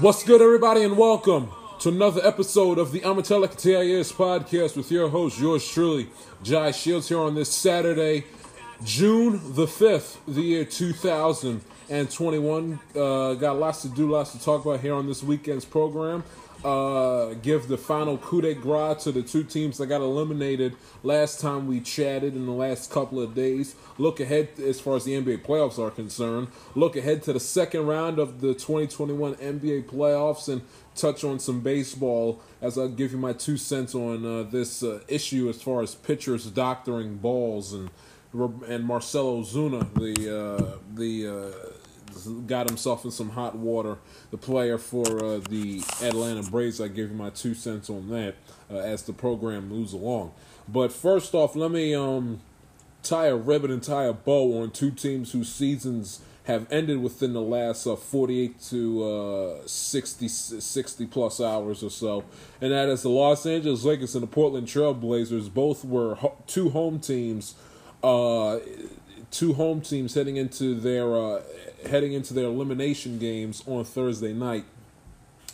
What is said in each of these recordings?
What's good, everybody, and welcome to another episode of the Amatelic TIS podcast with your host, yours truly, Jai Shields, here on this Saturday, June the 5th, the year 2021. Uh, got lots to do, lots to talk about here on this weekend's program. Uh, give the final coup de grace to the two teams that got eliminated last time we chatted in the last couple of days. Look ahead as far as the NBA playoffs are concerned. Look ahead to the second round of the 2021 NBA playoffs and touch on some baseball as I give you my two cents on uh, this uh, issue as far as pitchers doctoring balls and and Marcell Ozuna, the uh, the uh, got himself in some hot water. The player for uh, the Atlanta Braves. I give you my two cents on that uh, as the program moves along. But first off, let me um, tie a ribbon and tie a bow on two teams whose seasons have ended within the last uh, 48 to uh, 60, 60 plus hours or so. And that is the Los Angeles Lakers and the Portland Trail Blazers. Both were ho- two home teams uh, two home teams heading into their uh, heading into their elimination games on Thursday night,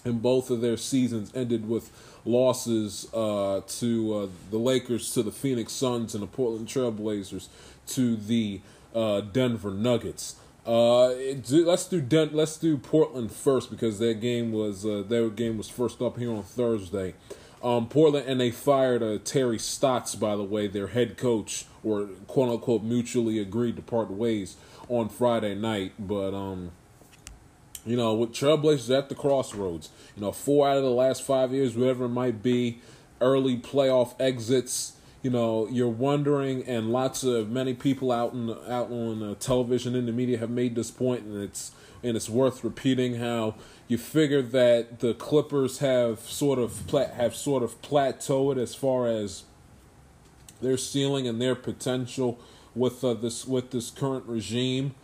and both of their seasons ended with losses uh, to uh, the Lakers, to the Phoenix Suns, and the Portland Trailblazers, to the uh, Denver Nuggets. Uh, let's do Den- let's do Portland first because their game was uh, their game was first up here on Thursday. Um, Portland and they fired uh, Terry Stotts, by the way, their head coach, or quote unquote mutually agreed to part ways on Friday night. But um, you know, with Trailblazers at the crossroads, you know, four out of the last five years, whatever it might be, early playoff exits. You know, you're wondering, and lots of many people out in out on uh, television in the media have made this point, and it's and it's worth repeating how you figure that the Clippers have sort of pla- have sort of plateaued as far as their ceiling and their potential with uh, this with this current regime.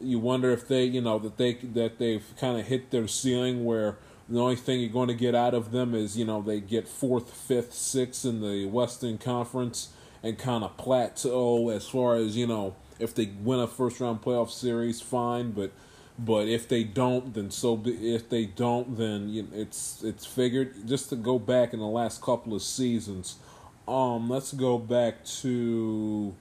You wonder if they, you know, that they that they've kind of hit their ceiling where the only thing you're going to get out of them is, you know, they get fourth, fifth, sixth in the Western Conference and kind of plateau as far as, you know, if they win a first round playoff series, fine, but but if they don't, then so be, if they don't, then you know, it's it's figured. Just to go back in the last couple of seasons, um, let's go back to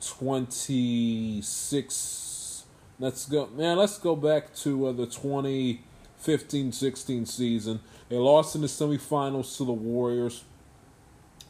twenty six. Let's go, man. Let's go back to uh, the 2015-16 season. They lost in the semifinals to the Warriors.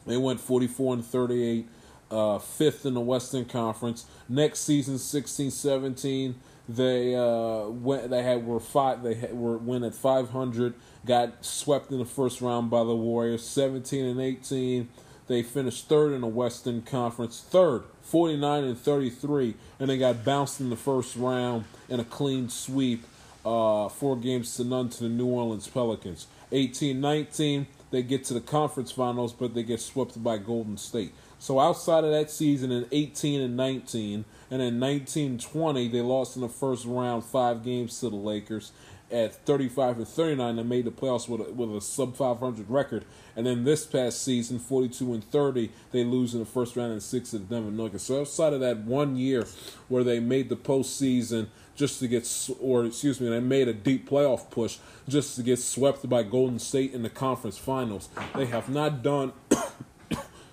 They went forty four and thirty eight. Uh, fifth in the Western Conference. Next season, 16-17, they uh, went. They had were five. They had, were went at five hundred. Got swept in the first round by the Warriors. Seventeen and eighteen. They finished third in the Western Conference. Third, forty nine and thirty three, and they got bounced in the first round in a clean sweep. Uh, four games to none to the New Orleans Pelicans. 18-19, they get to the conference finals, but they get swept by Golden State. So outside of that season in 18 and 19, and in 19-20, they lost in the first round five games to the Lakers. At 35 and 39, they made the playoffs with a, with a sub 500 record. And then this past season, 42 and 30, they lose in the first round and six to the Denver Nuggets. So outside of that one year where they made the postseason just to get, or excuse me, they made a deep playoff push just to get swept by Golden State in the conference finals, they have not done.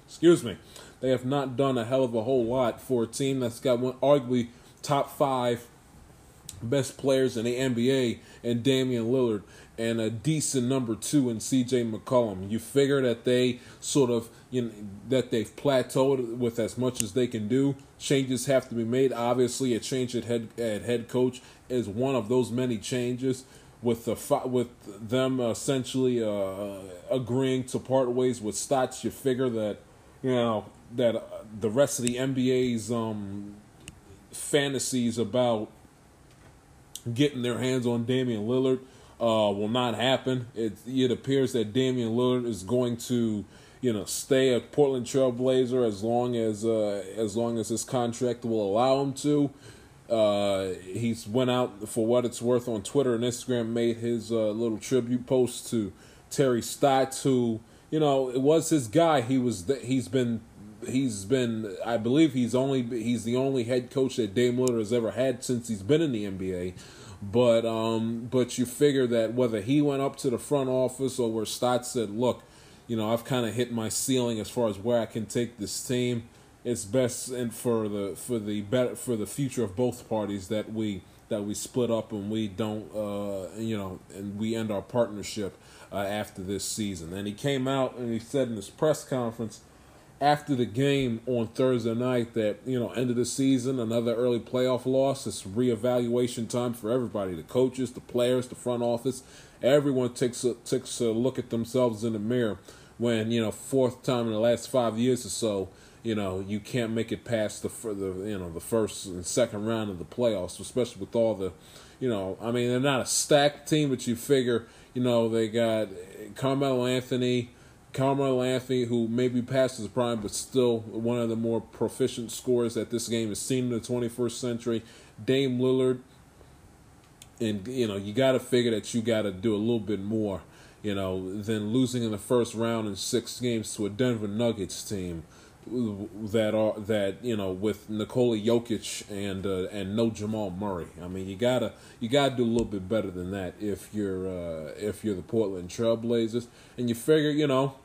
Excuse me, they have not done a hell of a whole lot for a team that's got one arguably top five best players in the NBA and Damian Lillard and a decent number two in CJ McCollum. You figure that they sort of you know that they've plateaued with as much as they can do. Changes have to be made. Obviously, a change at head at head coach is one of those many changes. With the with them essentially uh, agreeing to part ways with Stotts, you figure that you know that uh, the rest of the NBA's um, fantasies about getting their hands on Damian Lillard uh, will not happen. It it appears that Damian Lillard is going to you know stay a Portland Trailblazer as long as uh, as long as his contract will allow him to. Uh, he's went out for what it's worth on Twitter and Instagram, made his uh, little tribute post to Terry Stotts, who you know it was his guy. He was th- he's been he's been I believe he's only he's the only head coach that Dame Lillard has ever had since he's been in the NBA. But um, but you figure that whether he went up to the front office or where Stotts said, "Look, you know, I've kind of hit my ceiling as far as where I can take this team." It's best and for the for the better for the future of both parties that we that we split up and we don't uh, you know and we end our partnership uh, after this season. And he came out and he said in his press conference after the game on Thursday night that you know end of the season, another early playoff loss. It's reevaluation time for everybody: the coaches, the players, the front office. Everyone takes a, takes a look at themselves in the mirror when you know fourth time in the last five years or so. You know you can't make it past the the you know the first and second round of the playoffs, especially with all the, you know, I mean they're not a stacked team, but you figure you know they got Carmelo Anthony. Carmelo Anthony, who maybe past his prime, but still one of the more proficient scorers that this game has seen in the 21st century. Dame Lillard, and you know you got to figure that you got to do a little bit more, you know, than losing in the first round in six games to a Denver Nuggets team that are that you know with Nikola Jokic and uh, and no Jamal Murray. I mean, you gotta you gotta do a little bit better than that if you're uh, if you're the Portland Trailblazers, and you figure you know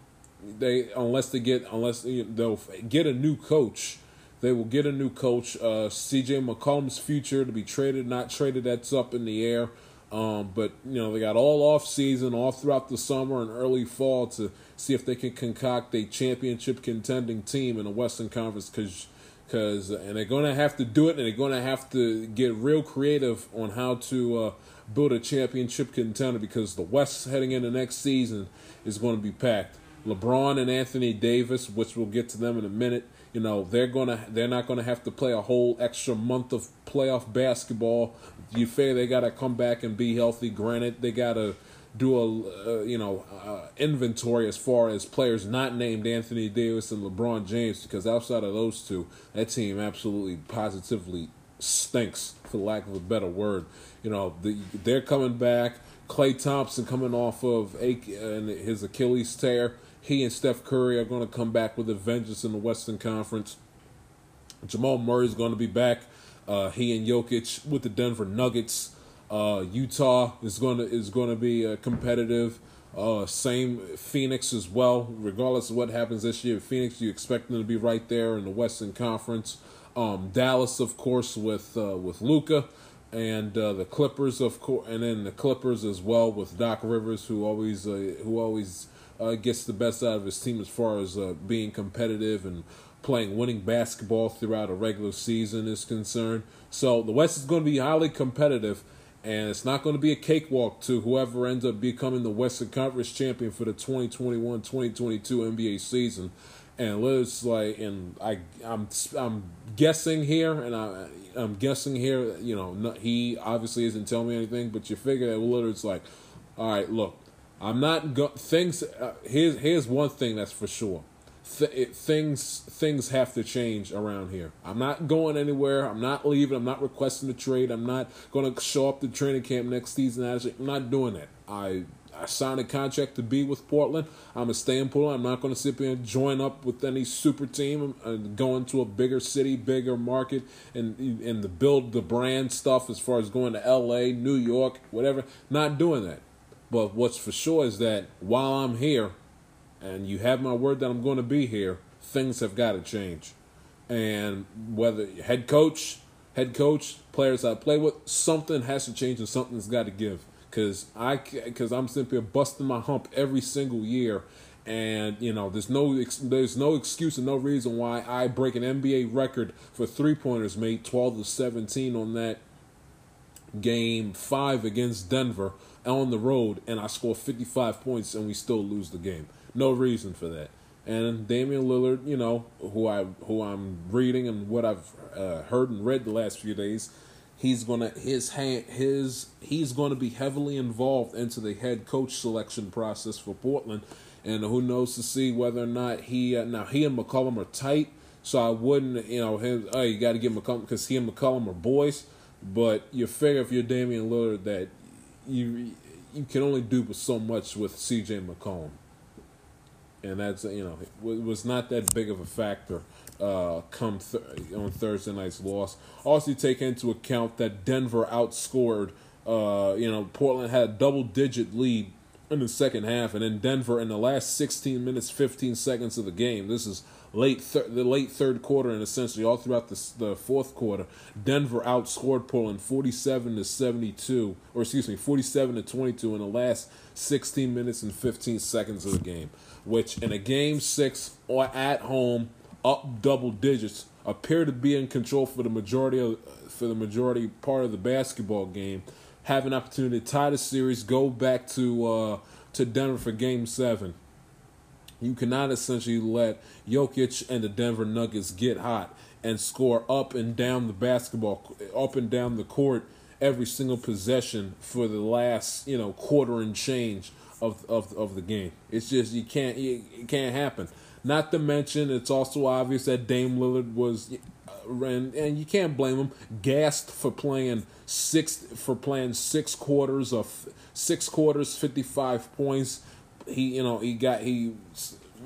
they unless they get unless they'll get a new coach. They will get a new coach. Uh, C.J. McCollum's future to be traded, not traded. That's up in the air. Um, but you know they got all off season, all throughout the summer and early fall to see if they can concoct a championship contending team in the Western Conference. Because, because, and they're going to have to do it, and they're going to have to get real creative on how to uh, build a championship contender. Because the West heading into next season is going to be packed. LeBron and Anthony Davis, which we'll get to them in a minute. You know they're gonna they're not gonna have to play a whole extra month of playoff basketball. You figure they gotta come back and be healthy. Granted, they gotta do a uh, you know uh, inventory as far as players not named Anthony Davis and LeBron James because outside of those two, that team absolutely positively stinks for lack of a better word. You know the, they're coming back. Klay Thompson coming off of a, his Achilles tear. He and Steph Curry are going to come back with a vengeance in the Western Conference. Jamal Murray is going to be back. Uh, he and Jokic with the Denver Nuggets. Uh, Utah is going to is to be uh, competitive. Uh, same Phoenix as well. Regardless of what happens this year, Phoenix you expect them to be right there in the Western Conference. Um, Dallas, of course, with uh, with Luka, and uh, the Clippers, of course, and then the Clippers as well with Doc Rivers, who always uh, who always uh, gets the best out of his team as far as uh, being competitive and playing winning basketball throughout a regular season is concerned. So the West is going to be highly competitive, and it's not going to be a cakewalk to whoever ends up becoming the Western Conference champion for the 2021-2022 NBA season. And Lillard's like, and I, I'm, I'm guessing here, and I, I'm guessing here. You know, he obviously isn't telling me anything, but you figure that Lillard's like, all right, look, I'm not go- things. Uh, here's here's one thing that's for sure. It, things things have to change around here. I'm not going anywhere. I'm not leaving. I'm not requesting a trade. I'm not going to show up to training camp next season. I'm not doing that. I I signed a contract to be with Portland. I'm gonna stay in Portland. I'm not gonna sit here and join up with any super team and go into a bigger city, bigger market, and and the build the brand stuff as far as going to L.A., New York, whatever. Not doing that. But what's for sure is that while I'm here, and you have my word that I'm going to be here, things have got to change. And whether head coach, head coach, players I play with, something has to change and something's got to give. Cause I, cause I'm simply busting my hump every single year, and you know there's no there's no excuse and no reason why I break an NBA record for three pointers made 12 to 17 on that game five against Denver on the road and I score 55 points and we still lose the game. No reason for that. And Damian Lillard, you know, who I who I'm reading and what I've uh, heard and read the last few days, he's gonna his hand his he's gonna be heavily involved into the head coach selection process for Portland, and who knows to see whether or not he uh, now he and McCollum are tight. So I wouldn't, you know, him. Oh, you got to give McCollum because he and McCollum are boys. But you figure if you're Damian Lillard that you you can only do so much with C.J. McCollum, and that's you know it was not that big of a factor. Uh, come th- on Thursday night's loss. Also, take into account that Denver outscored. Uh, you know, Portland had a double-digit lead in the second half, and then Denver in the last 16 minutes, 15 seconds of the game. This is late thir- the late third quarter, and essentially all throughout the the fourth quarter. Denver outscored Portland 47 to 72, or excuse me, 47 to 22 in the last 16 minutes and 15 seconds of the game. Which in a game six or at home, up double digits, appear to be in control for the majority of for the majority part of the basketball game have an opportunity to tie the series, go back to uh, to Denver for Game Seven. You cannot essentially let Jokic and the Denver Nuggets get hot and score up and down the basketball, up and down the court every single possession for the last you know quarter and change of of of the game. It's just you can't it can't happen. Not to mention, it's also obvious that Dame Lillard was and, and you can't blame him. Gassed for playing six for playing six quarters of six quarters, fifty five points. He you know he got he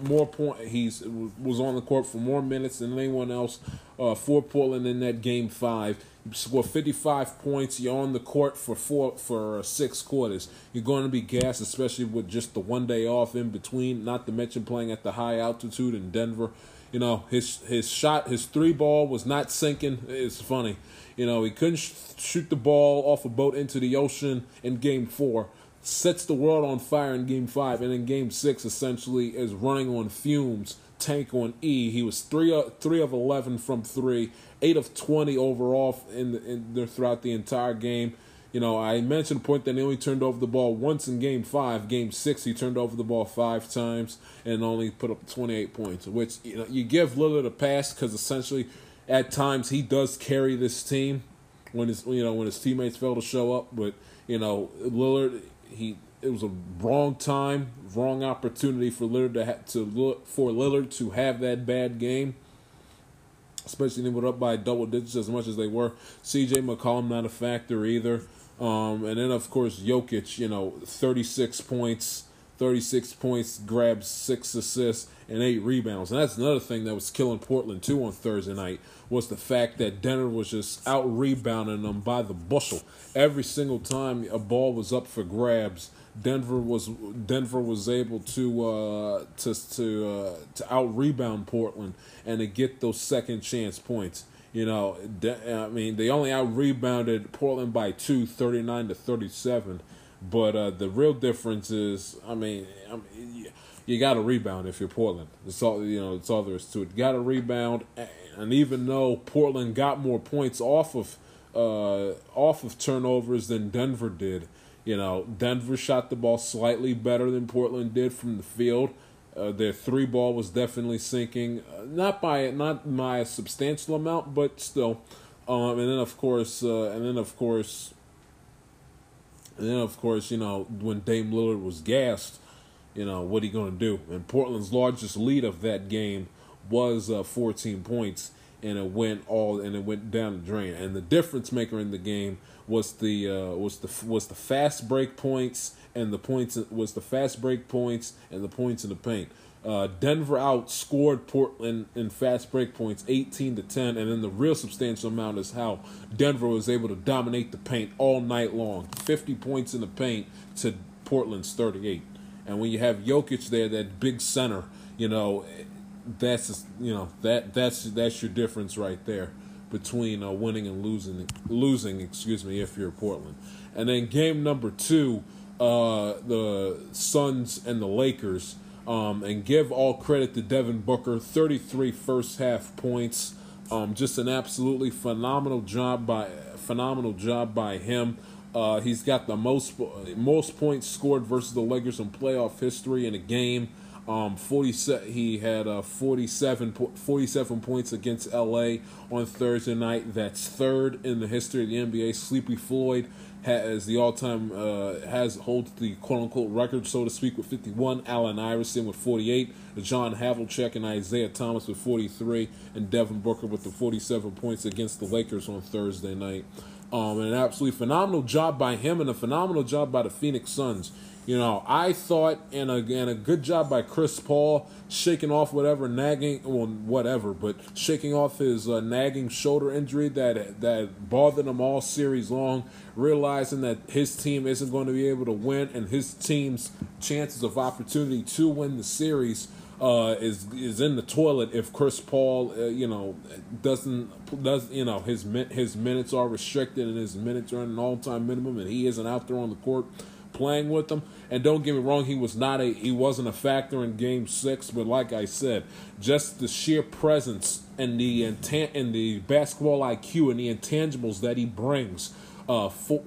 more point. He's was on the court for more minutes than anyone else uh, for Portland in that game five. You scored 55 points. You're on the court for four for six quarters. You're going to be gassed, especially with just the one day off in between. Not to mention playing at the high altitude in Denver. You know, his his shot, his three ball was not sinking. It's funny. You know, he couldn't sh- shoot the ball off a boat into the ocean in game four. Sets the world on fire in game five. And in game six, essentially, is running on fumes, tank on E. He was three, uh, three of 11 from three, eight of 20 overall in, the, in the, throughout the entire game. You know, I mentioned point that he only turned over the ball once in game five. Game six, he turned over the ball five times and only put up 28 points, which, you know, you give Lillard a pass because essentially at times he does carry this team when his, you know, when his teammates fail to show up. But, you know, Lillard, he, it was a wrong time, wrong opportunity for Lillard to ha- to look for Lillard to have that bad game especially they were up by double digits as much as they were. CJ McCollum not a factor either. Um, and then of course Jokic, you know, 36 points, 36 points, grabs six assists and eight rebounds. And that's another thing that was killing Portland too on Thursday night was the fact that Denver was just out rebounding them by the bushel every single time a ball was up for grabs. Denver was Denver was able to uh, to to uh, to out rebound Portland and to get those second chance points. You know, I mean, they only out rebounded Portland by two, 39 to 37. But uh, the real difference is, I mean, I mean you got to rebound if you're Portland. It's all you know. It's all there is to it. Got to rebound, and even though Portland got more points off of uh, off of turnovers than Denver did, you know, Denver shot the ball slightly better than Portland did from the field. Uh, their three ball was definitely sinking, uh, not by not by a substantial amount, but still. Um, and then of course, uh, and then of course, and then of course, you know, when Dame Lillard was gassed, you know, what going to do? And Portland's largest lead of that game was uh, 14 points, and it went all and it went down the drain. And the difference maker in the game was the uh, was the was the fast break points and the points was the fast break points and the points in the paint. Uh, Denver outscored Portland in fast break points 18 to 10, and then the real substantial amount is how Denver was able to dominate the paint all night long. 50 points in the paint to Portland's 38. And when you have Jokic there, that big center, you know, that's you know that that's that's your difference right there between uh, winning and losing. Losing, excuse me, if you're Portland. And then game number two, uh, the Suns and the Lakers. Um, and give all credit to Devin Booker, 33 first half points. Um, just an absolutely phenomenal job by phenomenal job by him. Uh, he's got the most most points scored versus the Lakers in playoff history in a game. Um, 40, he had uh, 47, 47 points against LA on Thursday night. That's third in the history of the NBA. Sleepy Floyd has the all-time uh, has holds the quote-unquote record, so to speak, with 51. Allen Iverson with 48. John Havlicek and Isiah Thomas with 43, and Devin Booker with the 47 points against the Lakers on Thursday night. Um, an absolutely phenomenal job by him and a phenomenal job by the Phoenix Suns. You know, I thought, and again, a good job by Chris Paul shaking off whatever nagging, well, whatever, but shaking off his uh, nagging shoulder injury that that bothered him all series long. Realizing that his team isn't going to be able to win, and his team's chances of opportunity to win the series uh, is is in the toilet if Chris Paul, uh, you know, doesn't does you know his his minutes are restricted and his minutes are an all time minimum, and he isn't out there on the court playing with them. And don't get me wrong, he was not a he wasn't a factor in Game Six, but like I said, just the sheer presence and the intent and the basketball IQ and the intangibles that he brings. Uh, for,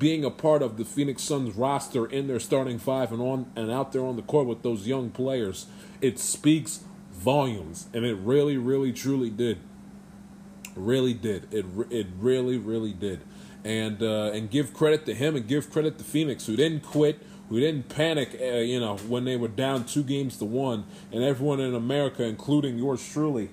being a part of the Phoenix Suns roster in their starting five and on and out there on the court with those young players, it speaks volumes, and it really, really, truly did. Really did. It it really, really did and uh, and give credit to him and give credit to Phoenix who didn't quit, who didn't panic, uh, you know, when they were down two games to one, and everyone in America, including yours truly,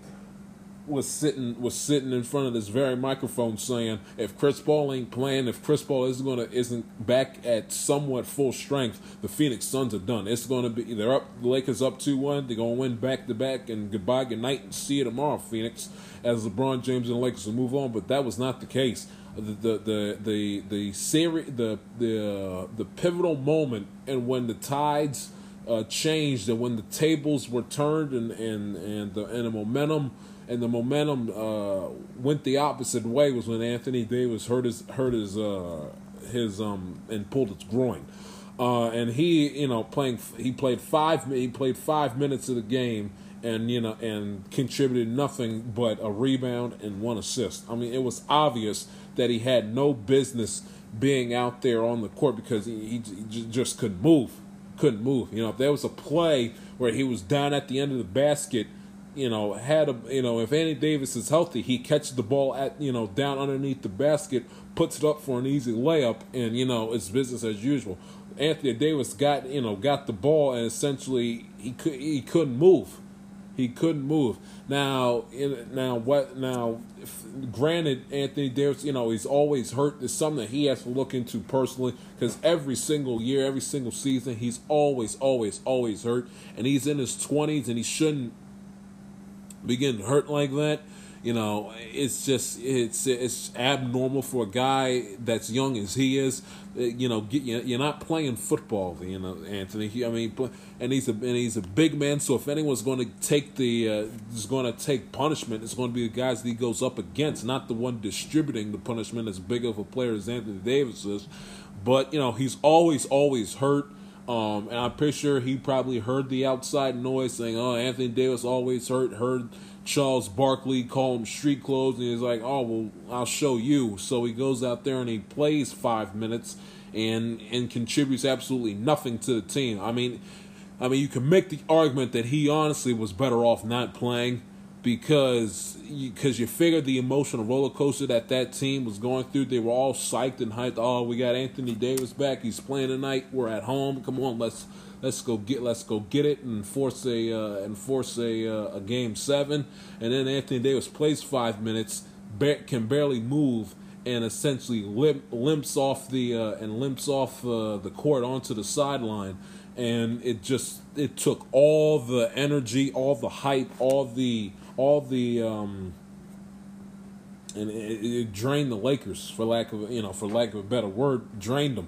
was sitting was sitting in front of this very microphone saying, if Chris Paul ain't playing, if Chris Paul isn't gonna isn't back at somewhat full strength, the Phoenix Suns are done. It's gonna be they're up the Lakers up two one, they're gonna win back to back and goodbye, good night and see you tomorrow, Phoenix, as LeBron James and the Lakers will move on, but that was not the case the the the the series the the uh, the pivotal moment and when the tides uh, changed and when the tables were turned and and and the and the momentum and the momentum uh, went the opposite way was when Anthony Davis hurt his hurt his uh, his um and pulled his groin. Uh, and he, you know, playing he played five he played five minutes of the game, and you know, and contributed nothing but a rebound and one assist. I mean, it was obvious that he had no business being out there on the court because he, he just couldn't move, couldn't move. You know, if there was a play where he was down at the end of the basket, you know, had a you know, if Anthony Davis is healthy, he catches the ball at you know down underneath the basket, puts it up for an easy layup, and you know it's business as usual. Anthony Davis got you know got the ball and essentially he could he couldn't move he couldn't move. Now, in, now what? Now, if, granted, Anthony Davis, you know, he's always hurt. It's something that he has to look into personally because every single year, every single season, he's always, always, always hurt, and he's in his twenties, and he shouldn't be getting hurt like that. You know, it's just it's it's abnormal for a guy that's young as he is. Uh, you know, get, you're not playing football. You know, Anthony. I mean, and he's a and he's a big man. So if anyone's going to take the uh, is going to take punishment, it's going to be the guys that he goes up against, not the one distributing the punishment. As big of a player as Anthony Davis is, but you know, he's always always hurt. Um, and I'm pretty sure he probably heard the outside noise saying, "Oh, Anthony Davis always hurt." Heard Charles Barkley call him street clothes, and he's like, "Oh well, I'll show you." So he goes out there and he plays five minutes and and contributes absolutely nothing to the team. I mean, I mean, you can make the argument that he honestly was better off not playing because because you, you figured the emotional roller coaster that that team was going through. They were all psyched and hyped. Oh, we got Anthony Davis back. He's playing tonight. We're at home. Come on, let's let's go get let's go get it and force a uh, and force a uh, a game seven. And then Anthony Davis plays five minutes, can barely move, and essentially limp, limps off the uh, and limps off uh, the court onto the sideline. And it just it took all the energy, all the hype, all the all the um, and it, it, drained the Lakers for lack of you know for lack of a better word, drained them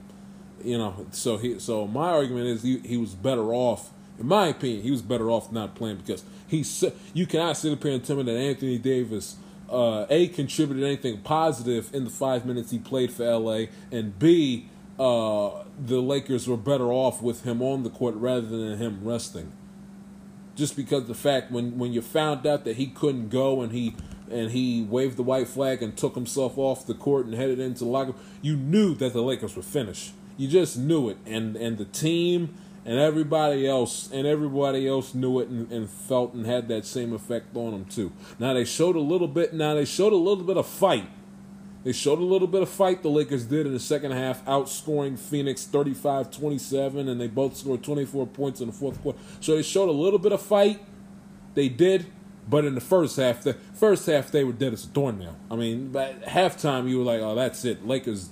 you know, so he so my argument is he, he was better off, in my opinion, he was better off not playing because he you cannot sit up here and tell me that Anthony Davis uh, a contributed anything positive in the five minutes he played for LA, and B uh, the Lakers were better off with him on the court rather than him resting. Just because the fact when when you found out that he couldn't go and he and he waved the white flag and took himself off the court and headed into the locker, you knew that the Lakers were finished you just knew it, and and the team and everybody else and everybody else knew it and, and, felt and had that same effect on them too. Now they showed a little bit. Now they showed a little bit of fight. They showed a little bit of fight. The Lakers did in the second half, outscoring Phoenix 35-27, and they both scored 24 points in the fourth quarter. So they showed a little bit of fight. They did, But in the first half, the first half they were dead as a doornail. I mean, by halftime you were like, "Oh, that's it. Lakers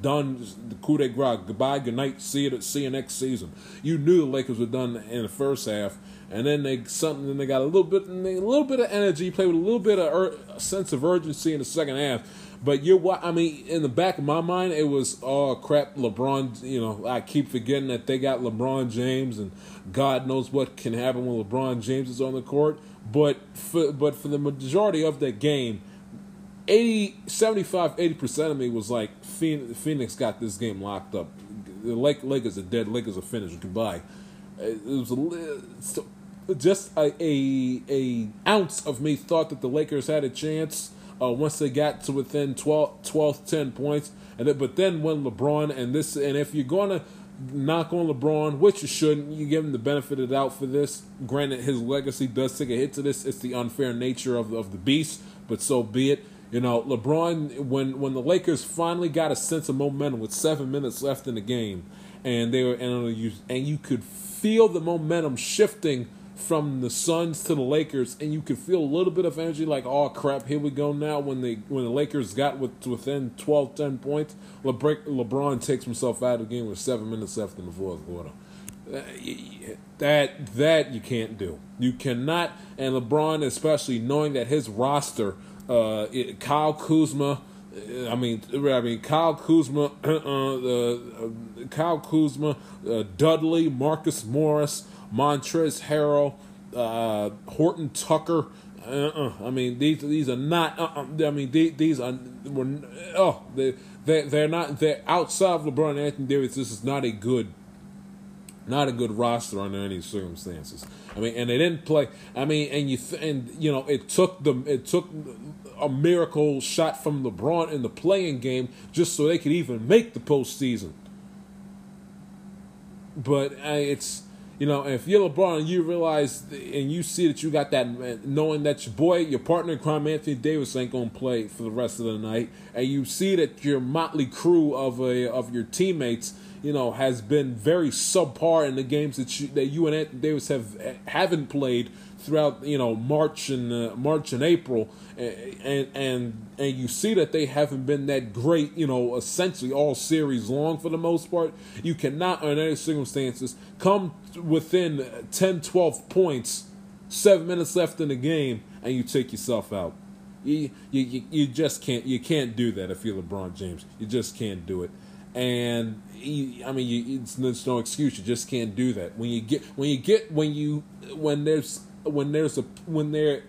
done. The coup de grace. Goodbye. Good night. See you. See you next season." You knew the Lakers were done in the first half, and then they something. Then they got a little bit, a little bit of energy. Played with a little bit of ur- sense of urgency in the second half. But you're what I mean. In the back of my mind, it was oh crap. LeBron. You know, I keep forgetting that they got LeBron James, and God knows what can happen when LeBron James is on the court. But for but for the majority of that game, 80, 75, 80% of me was like Phoenix got this game locked up. The Lake Lakers are dead. Lakers are finished. Goodbye. It was a, just a, a a ounce of me thought that the Lakers had a chance uh, once they got to within 12, 12 10 points. And then, but then when LeBron and this and if you're gonna knock on LeBron, which you shouldn't. You give him the benefit of the doubt for this. Granted, his legacy does take a hit to this. It's the unfair nature of of the beast, but so be it. You know, LeBron when when the Lakers finally got a sense of momentum with seven minutes left in the game, and they were and you and you could feel the momentum shifting from the Suns to the Lakers, and you could feel a little bit of energy, like, oh crap, here we go now. When they when the Lakers got with, within 12, 10 points, LeBron, LeBron takes himself out of the game with seven minutes left in the fourth quarter. Uh, that that you can't do. You cannot, and LeBron, especially knowing that his roster, uh, it, Kyle Kuzma. I mean, I mean Kyle Kuzma, uh, uh, Kyle Kuzma, uh, Dudley, Marcus Morris, Montrezl Harrell, uh, Horton Tucker. Uh-uh. I mean, these these are not. Uh-uh. I mean, these, these are. Were, oh, they they they're not. They're outside of LeBron and Anthony Davis. This is not a good, not a good roster under any circumstances. I mean, and they didn't play. I mean, and you th- and you know, it took them. It took a miracle shot from LeBron in the playing game just so they could even make the postseason. But uh, it's you know, if you're LeBron and you realize and you see that you got that, uh, knowing that your boy, your partner in crime, Anthony Davis, ain't gonna play for the rest of the night, and you see that your motley crew of a of your teammates, you know, has been very subpar in the games that you that you and Anthony Davis have haven't played throughout, you know, March and uh, March and April and and and you see that they haven't been that great, you know, essentially all series long for the most part. You cannot, under any circumstances, come within 10, 12 points, seven minutes left in the game, and you take yourself out. You, you, you just can't you can't do that if you're LeBron James. You just can't do it, and I mean, you, it's, it's no excuse. You just can't do that. When you get when you get when you when there's when there's a when there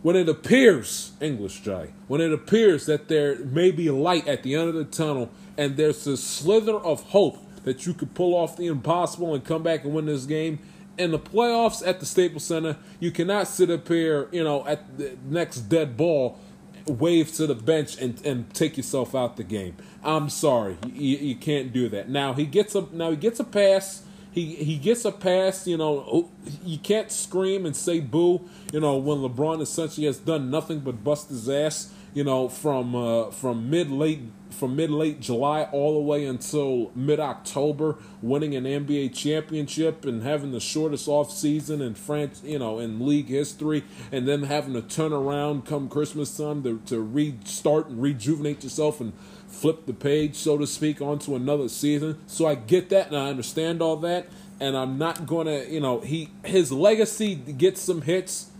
when it appears, English Jay, when it appears that there may be light at the end of the tunnel and there's a slither of hope that you could pull off the impossible and come back and win this game, in the playoffs at the Staples Center, you cannot sit up here, you know, at the next dead ball, wave to the bench and, and take yourself out the game. I'm sorry, you, you can't do that. Now he gets a now he gets a pass he he gets a pass. You know, oh, you can't scream and say boo. You know, when LeBron essentially has done nothing but bust his ass. You know, from uh, from mid late from mid late July all the way until mid October, winning an NBA championship and having the shortest off season in France, you know, in league history, and then having to turn around come Christmas time to, to restart and rejuvenate yourself and flip the page, so to speak, onto another season. So I get that and I understand all that. And I'm not gonna, you know, he his legacy gets some hits.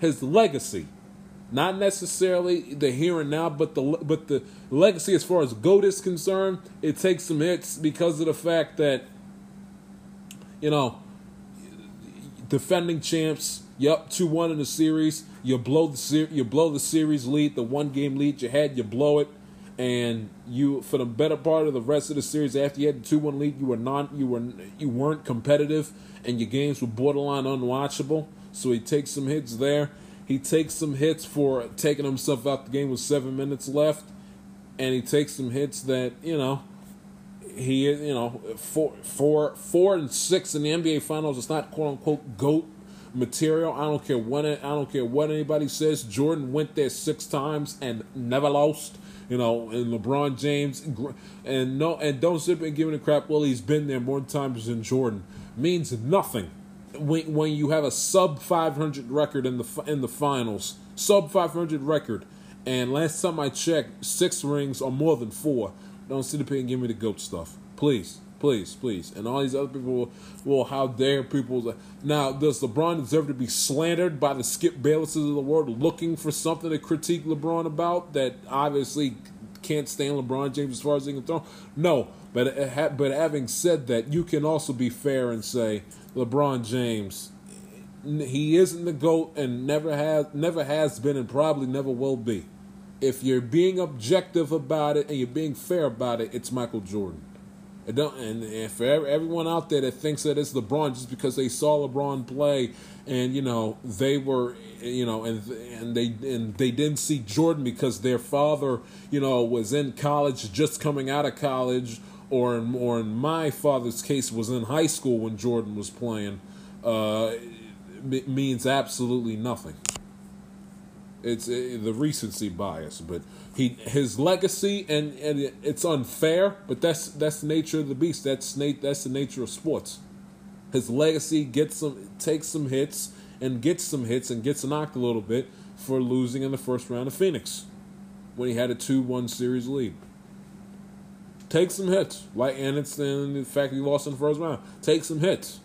His legacy, not necessarily the here and now, but the but the legacy as far as goat is concerned, it takes some hits because of the fact that, you know, defending champs. Yep, two one in the series. You blow the ser- you blow the series lead, the one game lead you had. You blow it and you for the better part of the rest of the series after you had the two one lead, you were non you were you weren't competitive and your games were borderline unwatchable. So he takes some hits there. He takes some hits for taking himself out the game with seven minutes left, and he takes some hits that you know he you know four four four and six in the NBA Finals. It's not quote unquote goat material. I don't care what I don't care what anybody says. Jordan went there six times and never lost you know, and LeBron James, and no, and don't sit and give him a crap. Well, he's been there more times than Jordan means nothing. When when you have a sub 500 record in the in the finals, sub 500 record, and last time I checked, six rings or more than four. Don't sit up here and give me the goat stuff, please, please, please. And all these other people, will, well, how dare people? Now, does LeBron deserve to be slandered by the Skip Baylesses of the world, looking for something to critique LeBron about that obviously can't stand LeBron James as far as they can throw? No, but uh, ha- but having said that, you can also be fair and say LeBron James, he isn't the goat and never has never has been and probably never will be. If you're being objective about it and you're being fair about it, it's Michael Jordan. It don't, and, and for everyone out there that thinks that it's LeBron just because they saw LeBron play and you know they were you know and and they and they didn't see Jordan because their father you know was in college just coming out of college or in, or in my father's case was in high school when Jordan was playing uh, means absolutely nothing. It's uh, the recency bias, but he his legacy and and it- it's unfair, but that's that's the nature of the beast. That's na- that's the nature of sports. His legacy gets some takes some hits and gets some hits and gets knocked a little bit for losing in the first round of Phoenix when he had a two one series lead. Take some hits, like it's the fact he lost in the first round. Take some hits.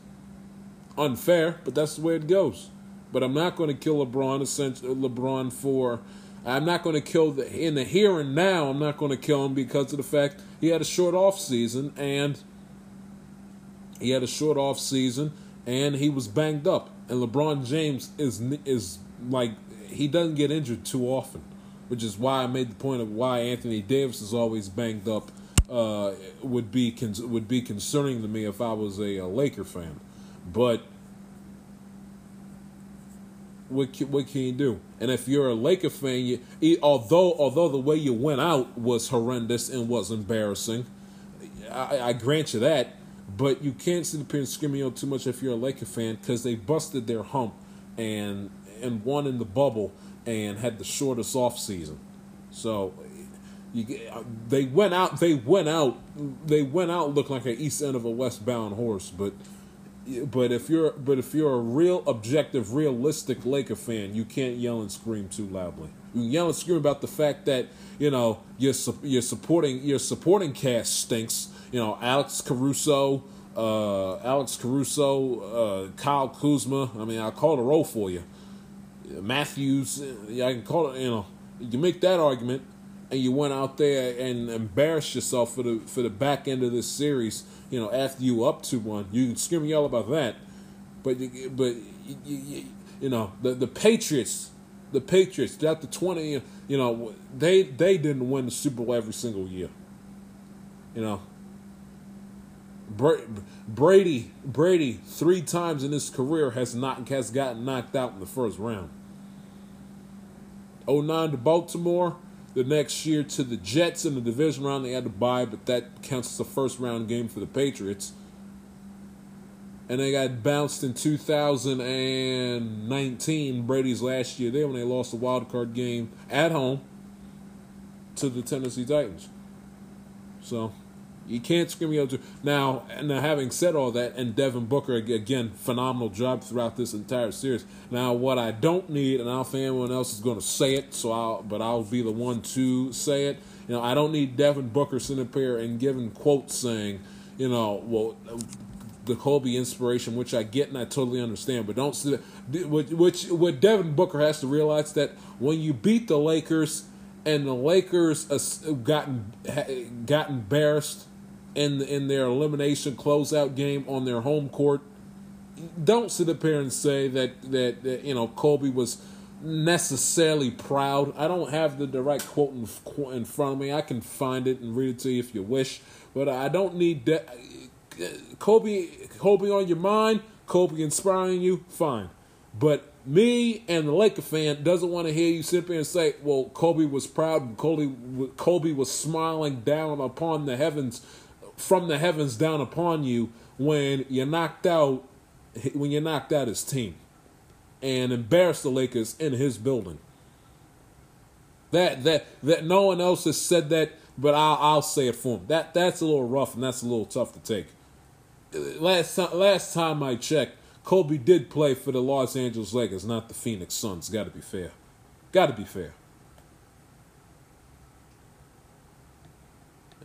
Unfair, but that's the way it goes. But I'm not going to kill LeBron. Essentially, LeBron for. I'm not going to kill the in the here and now. I'm not going to kill him because of the fact he had a short off season and he had a short off season and he was banged up. And LeBron James is is like he doesn't get injured too often, which is why I made the point of why Anthony Davis is always banged up. Uh, would be con- would be concerning to me if I was a, a Laker fan, but what can, what can you do? And if you're a Laker fan, you, although although the way you went out was horrendous and was embarrassing, I, I grant you that. But you can't sit up here and scream out too much if you're a Laker fan because they busted their hump and and won in the bubble and had the shortest off season. So you they went out they went out they went out looking like an east end of a westbound horse, but but if you're but if you're a real objective, realistic Laker fan, you can't yell and scream too loudly. You yell and scream about the fact that you know your your supporting your supporting cast stinks. You know Alex Caruso, uh, Alex Caruso, uh, Kyle Kuzma. I mean, I'll call a roll for you. Matthews, yeah, I can call it. You know, you make that argument, and you went out there and embarrassed yourself for the for the back end of this series. You know, after you up to one, you can scream yell about that. But you, but you, you, you know the the Patriots, the Patriots after twenty, you know they they didn't win the Super Bowl every single year. You know. Bra- Brady Brady three times in his career has not has gotten knocked out in the first round. 09 to Baltimore, the next year to the Jets in the division round they had to buy, but that counts as a first round game for the Patriots. And they got bounced in 2019, Brady's last year there when they lost the wild card game at home to the Tennessee Titans. So you can't scream me out now. Now, having said all that, and Devin Booker again, phenomenal job throughout this entire series. Now, what I don't need, and I don't think anyone else is going to say it, so I'll, but I'll be the one to say it. You know, I don't need Devin Booker sitting here and giving quotes saying, you know, well, the Kobe inspiration, which I get and I totally understand, but don't sit. Which, what Devin Booker has to realize that when you beat the Lakers and the Lakers gotten got embarrassed in in their elimination closeout game on their home court, don't sit up here and say that that, that you know Kobe was necessarily proud. I don't have the direct quote in, in front of me. I can find it and read it to you if you wish, but I don't need that. Kobe, Kobe on your mind, Kobe inspiring you, fine. But me and the Laker fan doesn't want to hear you sit there and say, "Well, Kobe was proud. Kobe, Kobe was smiling down upon the heavens, from the heavens down upon you when you're knocked out, when you're knocked out his team, and embarrassed the Lakers in his building." That that that no one else has said that, but I'll I'll say it for him. That that's a little rough and that's a little tough to take last time, last time I checked, Kobe did play for the Los Angeles Lakers, not the Phoenix Suns. Got to be fair. Got to be fair.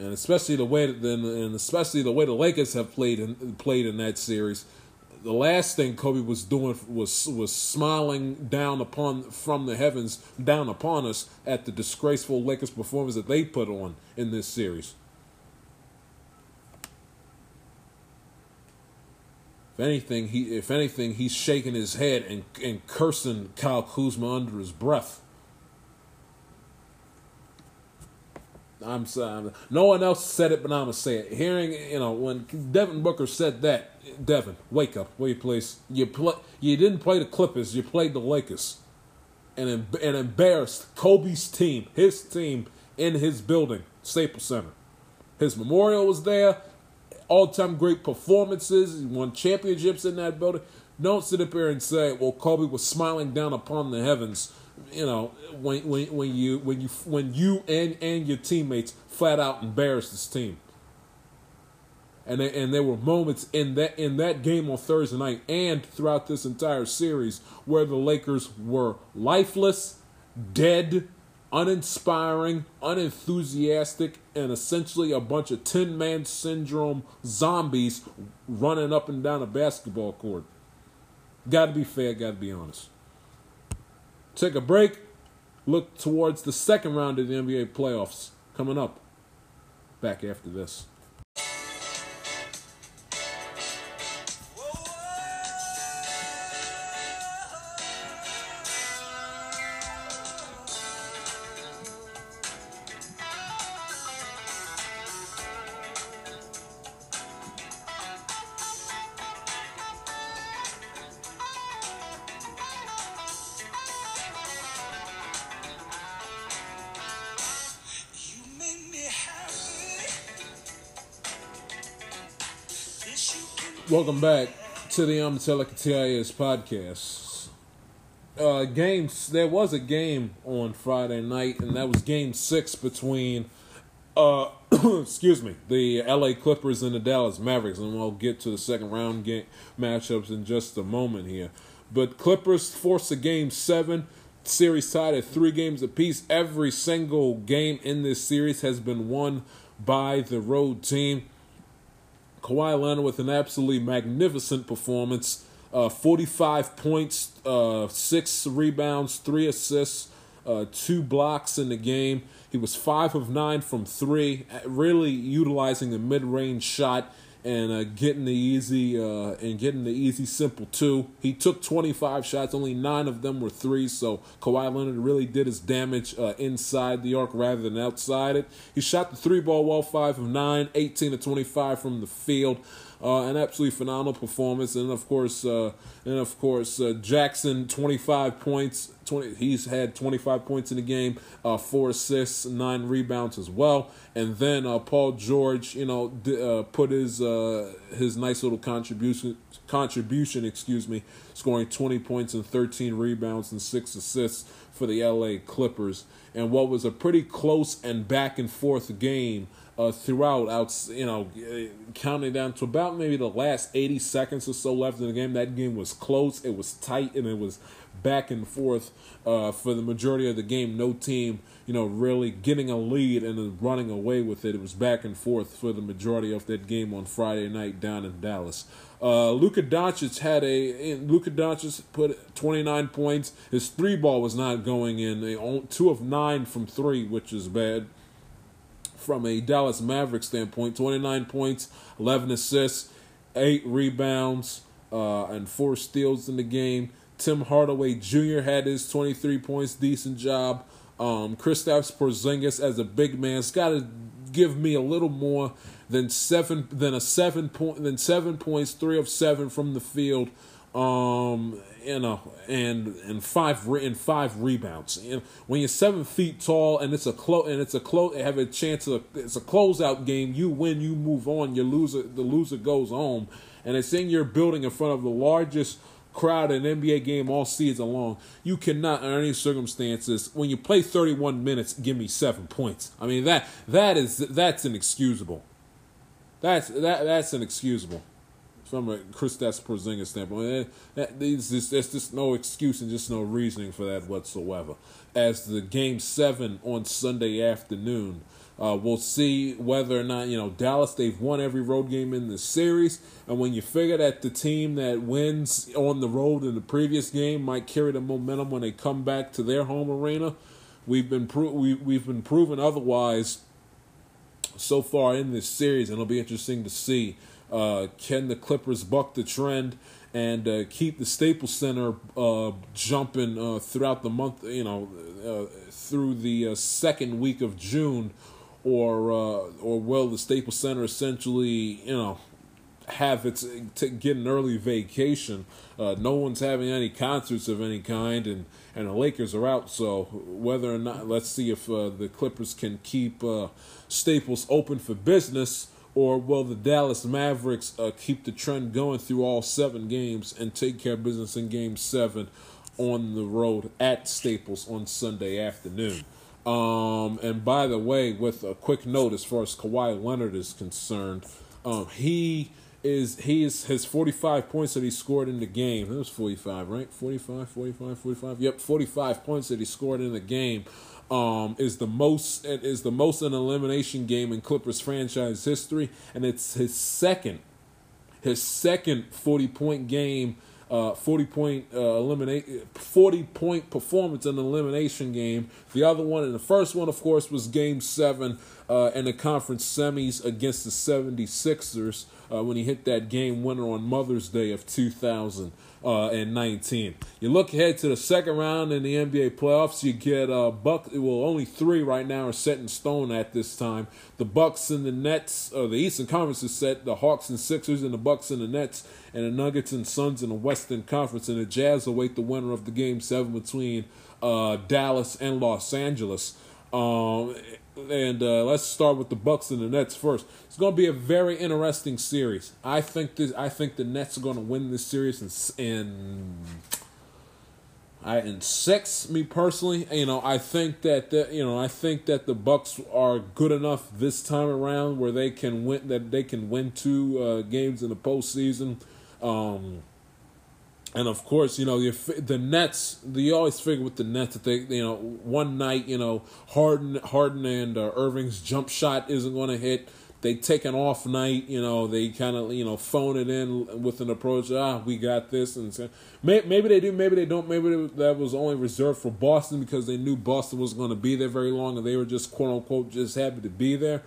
And especially the way that, and especially the way the Lakers have played in played in that series, the last thing Kobe was doing was was smiling down upon from the heavens down upon us at the disgraceful Lakers performance that they put on in this series. If anything, he if anything, he's shaking his head and and cursing Kyle Kuzma under his breath. I'm sorry. No one else said it, but I'm gonna say it. Hearing, you know, when Devin Booker said that, Devin, wake up, will you please? You play. You didn't play the Clippers. You played the Lakers, and and embarrassed Kobe's team, his team, in his building, Staples Center. His memorial was there. All-time great performances. He won championships in that building. Don't sit up here and say, "Well, Kobe was smiling down upon the heavens." You know when when when you when you when you and and your teammates flat out embarrass this team. And they, and there were moments in that in that game on Thursday night and throughout this entire series where the Lakers were lifeless, dead, uninspiring, unenthusiastic, and essentially a bunch of 10 man syndrome zombies running up and down a basketball court. Got to be fair, got to be honest. Take a break. Look towards the second round of the NBA playoffs coming up. Back after this. Welcome back to the Amatelica podcast. Uh, games. There was a game on Friday night, and that was Game Six between, uh, excuse me, the L.A. Clippers and the Dallas Mavericks, and we'll get to the second round game matchups in just a moment here. But Clippers forced a Game Seven series tied at three games apiece. Every single game in this series has been won by the road team. Kawhi Leonard with an absolutely magnificent performance. Uh, 45 points, uh, six rebounds, three assists, uh, two blocks in the game. He was five of nine from three, really utilizing the mid-range shot and uh, getting the easy uh, and getting the easy simple two. He took 25 shots, only nine of them were threes. So Kawhi Leonard really did his damage uh, inside the arc rather than outside it. He shot the three ball well, five of nine, 18 to 25 from the field. Uh, an absolutely phenomenal performance, and of course, uh, and of course, uh, Jackson twenty five points. Twenty, he's had twenty five points in the game, uh, four assists, nine rebounds as well. And then uh, Paul George, you know, d- uh, put his his nice little contribution contribution, excuse me, scoring twenty points and thirteen rebounds and six assists for the L.A. Clippers. And what was a pretty close and back and forth game uh, throughout, out you know, counting down to about maybe the last 80 seconds or so left in the game. That game was close, it was tight, and it was back and forth uh, for the majority of the game. No team, you know, really getting a lead and then running away with it. It was back and forth for the majority of that game on Friday night down in Dallas. Uh, Luka Doncic had a Luka Doncic put 29 points. His three ball was not going in. Two of nine from three, which is bad from a Dallas Maverick standpoint 29 points, 11 assists, 8 rebounds, uh, and 4 steals in the game. Tim Hardaway Jr. had his 23 points, decent job. Um, Kristaps Porzingis as a big man, has got to give me a little more than seven than a seven point than seven points, three of seven from the field. Um, you know, and and five re- and five rebounds. And when you're seven feet tall and it's a close and it's a close, have a chance of it's a closeout game. You win, you move on. You loser, the loser goes home, and it's in your building in front of the largest crowd in an NBA game all season long. You cannot, under any circumstances, when you play 31 minutes, give me seven points. I mean that that is that's inexcusable. That's that that's inexcusable from a Kristaps Porzingis standpoint. And that, there's, just, there's just no excuse and just no reasoning for that whatsoever. As the game seven on Sunday afternoon, uh, we'll see whether or not you know Dallas. They've won every road game in the series, and when you figure that the team that wins on the road in the previous game might carry the momentum when they come back to their home arena, we've been pro- we we've been proven otherwise so far in this series, and it'll be interesting to see uh, can the Clippers buck the trend and uh, keep the Staples Center uh, jumping uh, throughout the month, you know, uh, through the uh, second week of June, or or will the Staples Center essentially, you know, have its to get an early vacation? no one's having any concerts of any kind, and and the Lakers are out. So whether or not, let's see if the Clippers can keep Staples open for business or will the Dallas Mavericks uh, keep the trend going through all seven games and take care of business in game seven on the road at Staples on Sunday afternoon? Um, and by the way, with a quick note as far as Kawhi Leonard is concerned, um, he is he is his 45 points that he scored in the game. It was 45, right? 45, 45, 45. Yep, 45 points that he scored in the game um, is the most is the most in elimination game in Clippers franchise history, and it's his second his second forty point game. Uh, 40 point uh, eliminate 40 point performance in an elimination game. The other one and the first one, of course, was game seven uh, in the conference semis against the 76ers uh, when he hit that game winner on Mother's Day of 2000 uh, and 19. You look ahead to the second round in the NBA playoffs. You get uh, Buck. Well, only three right now are set in stone at this time. The Bucks and the Nets. Uh, the Eastern Conference is set. The Hawks and Sixers and the Bucks and the Nets and the Nuggets and Suns in the Western Conference. And the Jazz await the winner of the game seven between uh, Dallas and Los Angeles. Um, and uh, let's start with the Bucks and the Nets first. It's going to be a very interesting series. I think this. I think the Nets are going to win this series in in, I, in six. Me personally, you know, I think that the, you know I think that the Bucks are good enough this time around where they can win that they can win two uh, games in the postseason. Um, and of course, you know the Nets. You always figure with the Nets that they, you know, one night, you know, Harden, Harden and uh, Irving's jump shot isn't going to hit. They take an off night, you know. They kind of, you know, phone it in with an approach. Ah, we got this, and so, maybe they do, maybe they don't. Maybe that was only reserved for Boston because they knew Boston was going to be there very long, and they were just quote unquote just happy to be there.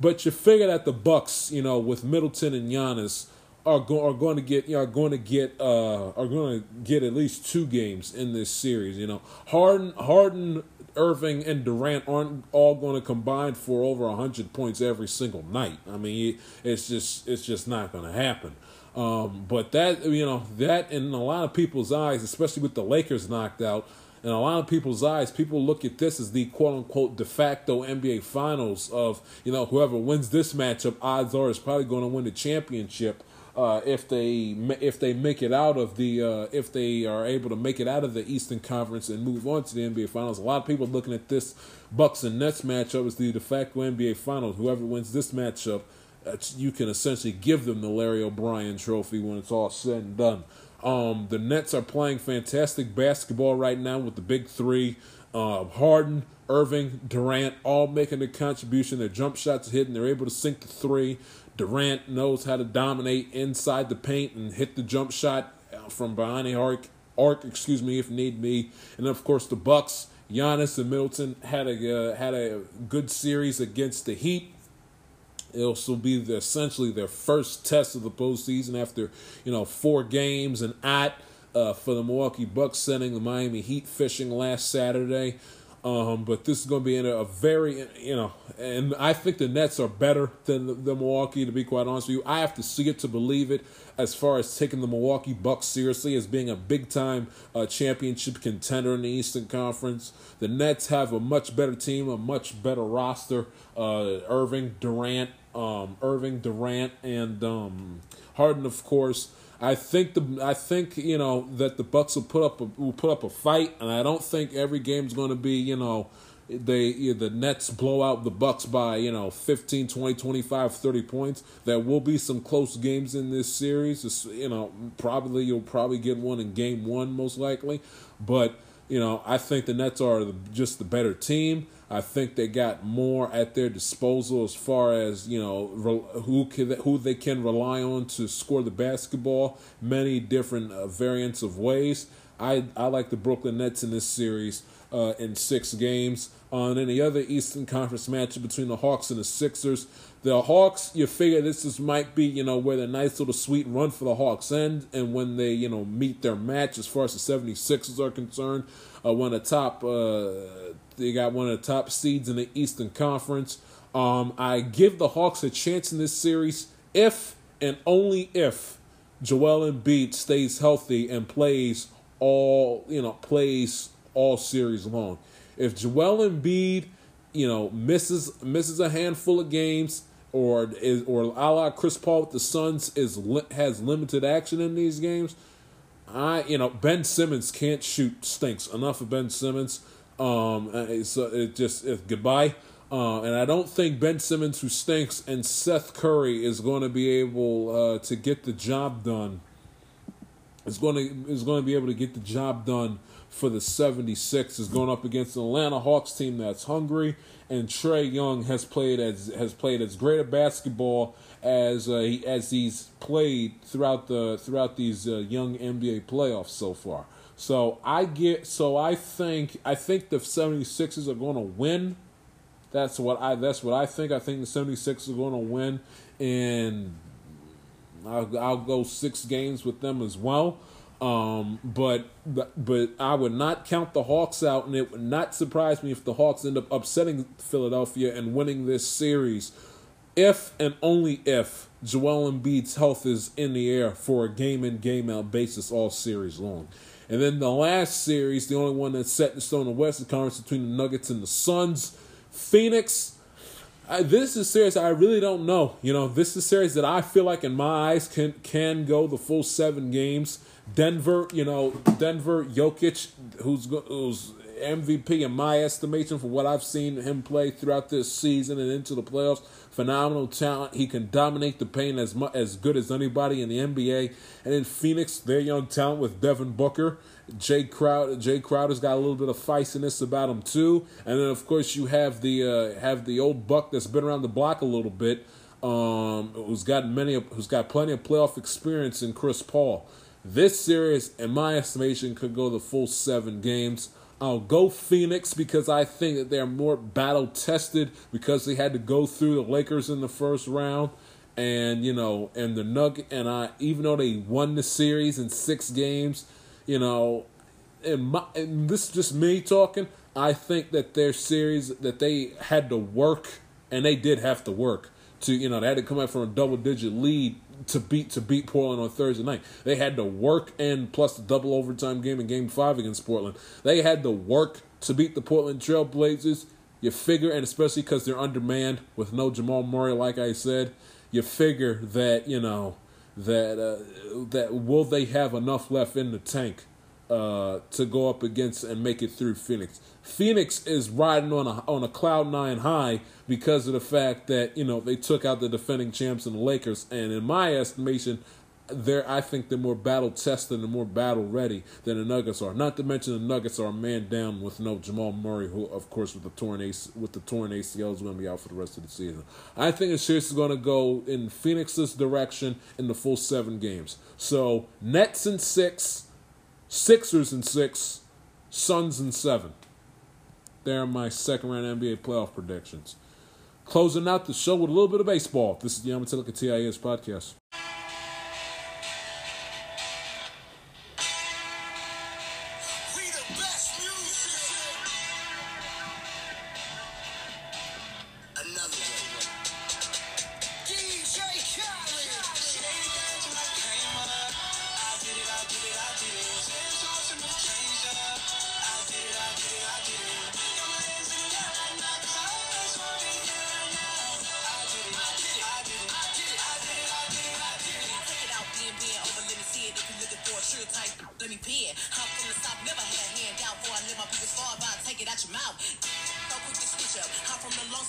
But you figure that the Bucks, you know, with Middleton and Giannis are going are going to get you know, are going to get uh, are going to get at least two games in this series. You know, Harden, Harden, Irving, and Durant aren't all going to combine for over hundred points every single night. I mean, it's just it's just not going to happen. Um, but that you know that in a lot of people's eyes, especially with the Lakers knocked out, in a lot of people's eyes, people look at this as the quote unquote de facto NBA finals of, you know, whoever wins this matchup, odds are is probably going to win the championship uh, if they if they make it out of the uh, if they are able to make it out of the Eastern Conference and move on to the NBA Finals. A lot of people looking at this Bucks and Nets matchup as the de facto NBA Finals. Whoever wins this matchup, you can essentially give them the Larry O'Brien Trophy when it's all said and done. Um, the Nets are playing fantastic basketball right now with the big three: uh, Harden, Irving, Durant, all making a contribution. Their jump shots are hitting. They're able to sink the three. Durant knows how to dominate inside the paint and hit the jump shot from behind the arc, arc excuse me, if need be. And of course, the Bucks, Giannis and Middleton had a uh, had a good series against the Heat. It'll also be the, essentially their first test of the postseason after you know four games and at uh, for the Milwaukee Bucks sending the Miami Heat fishing last Saturday. Um, but this is going to be in a, a, very, you know, and I think the Nets are better than the, the, Milwaukee. To be quite honest with you, I have to see it to believe it. As far as taking the Milwaukee Bucks seriously as being a big time uh, championship contender in the Eastern Conference, the Nets have a much better team, a much better roster. Uh, Irving, Durant, um, Irving, Durant, and um, Harden, of course. I think the I think you know that the Bucks will put up a, will put up a fight, and I don't think every game's going to be you know they you know, the Nets blow out the Bucks by, you know, 15, 20, 25, 30 points, there will be some close games in this series. It's, you know, probably you'll probably get one in game 1 most likely, but you know, I think the Nets are just the better team. I think they got more at their disposal as far as you know who can, who they can rely on to score the basketball. Many different uh, variants of ways. I I like the Brooklyn Nets in this series uh, in six games. On any other Eastern Conference matchup between the Hawks and the Sixers, the Hawks, you figure this is might be, you know, where the nice little sweet run for the Hawks end, and when they, you know, meet their match as far as the 76ers are concerned, uh, one of the top, uh, they got one of the top seeds in the Eastern Conference. Um, I give the Hawks a chance in this series if and only if Joel Embiid stays healthy and plays all, you know, plays all series long. If Joel Embiid, you know, misses misses a handful of games, or is or a la Chris Paul with the Suns is has limited action in these games, I you know Ben Simmons can't shoot stinks. Enough of Ben Simmons. Um, it's uh, it just goodbye. Uh, and I don't think Ben Simmons, who stinks, and Seth Curry is going to be able uh, to get the job done. Is going to is going to be able to get the job done for the 76 is going up against an Atlanta Hawks team that's hungry and Trae Young has played as has played as great a basketball as uh, he, as he's played throughout the throughout these uh, young NBA playoffs so far. So I get so I think I think the 76ers are going to win. That's what I that's what I think. I think the 76ers are going to win and I'll, I'll go 6 games with them as well. Um, but but I would not count the Hawks out, and it would not surprise me if the Hawks end up upsetting Philadelphia and winning this series, if and only if Joel Embiid's health is in the air for a game in game out basis all series long. And then the last series, the only one that's set in stone in the Western Conference between the Nuggets and the Suns, Phoenix. I, this is serious. I really don't know. You know, this is series that I feel like in my eyes can can go the full seven games. Denver, you know, Denver, Jokic, who's who's MVP in my estimation for what I've seen him play throughout this season and into the playoffs. Phenomenal talent. He can dominate the paint as much, as good as anybody in the NBA. And in Phoenix, their young talent with Devin Booker, Jae Crowder. Jae Crowder's got a little bit of feistiness about him too. And then of course you have the uh, have the old buck that's been around the block a little bit, um, who's got many who's got plenty of playoff experience in Chris Paul. This series, in my estimation, could go the full seven games. I'll go Phoenix because I think that they're more battle tested because they had to go through the Lakers in the first round. And, you know, and the Nugget, and I, even though they won the series in six games, you know, and, my, and this is just me talking, I think that their series, that they had to work, and they did have to work to, you know, they had to come out from a double digit lead to beat to beat Portland on Thursday night. They had to work and plus the double overtime game in Game Five against Portland. They had to work to beat the Portland Trailblazers. You figure, and especially because they're undermanned with no Jamal Murray, like I said, you figure that you know that uh, that will they have enough left in the tank uh, to go up against and make it through Phoenix. Phoenix is riding on a on a cloud nine high because of the fact that you know they took out the defending champs and the Lakers, and in my estimation, they're I think they're more battle tested and more battle ready than the Nuggets are. Not to mention the Nuggets are a man down with no Jamal Murray, who of course with the torn AC, with the torn ACL is going to be out for the rest of the season. I think the series is going to go in Phoenix's direction in the full seven games. So Nets in six. Sixers in six, Suns in seven. There are my second round NBA playoff predictions. Closing out the show with a little bit of baseball. This is the Amatillica TIS podcast.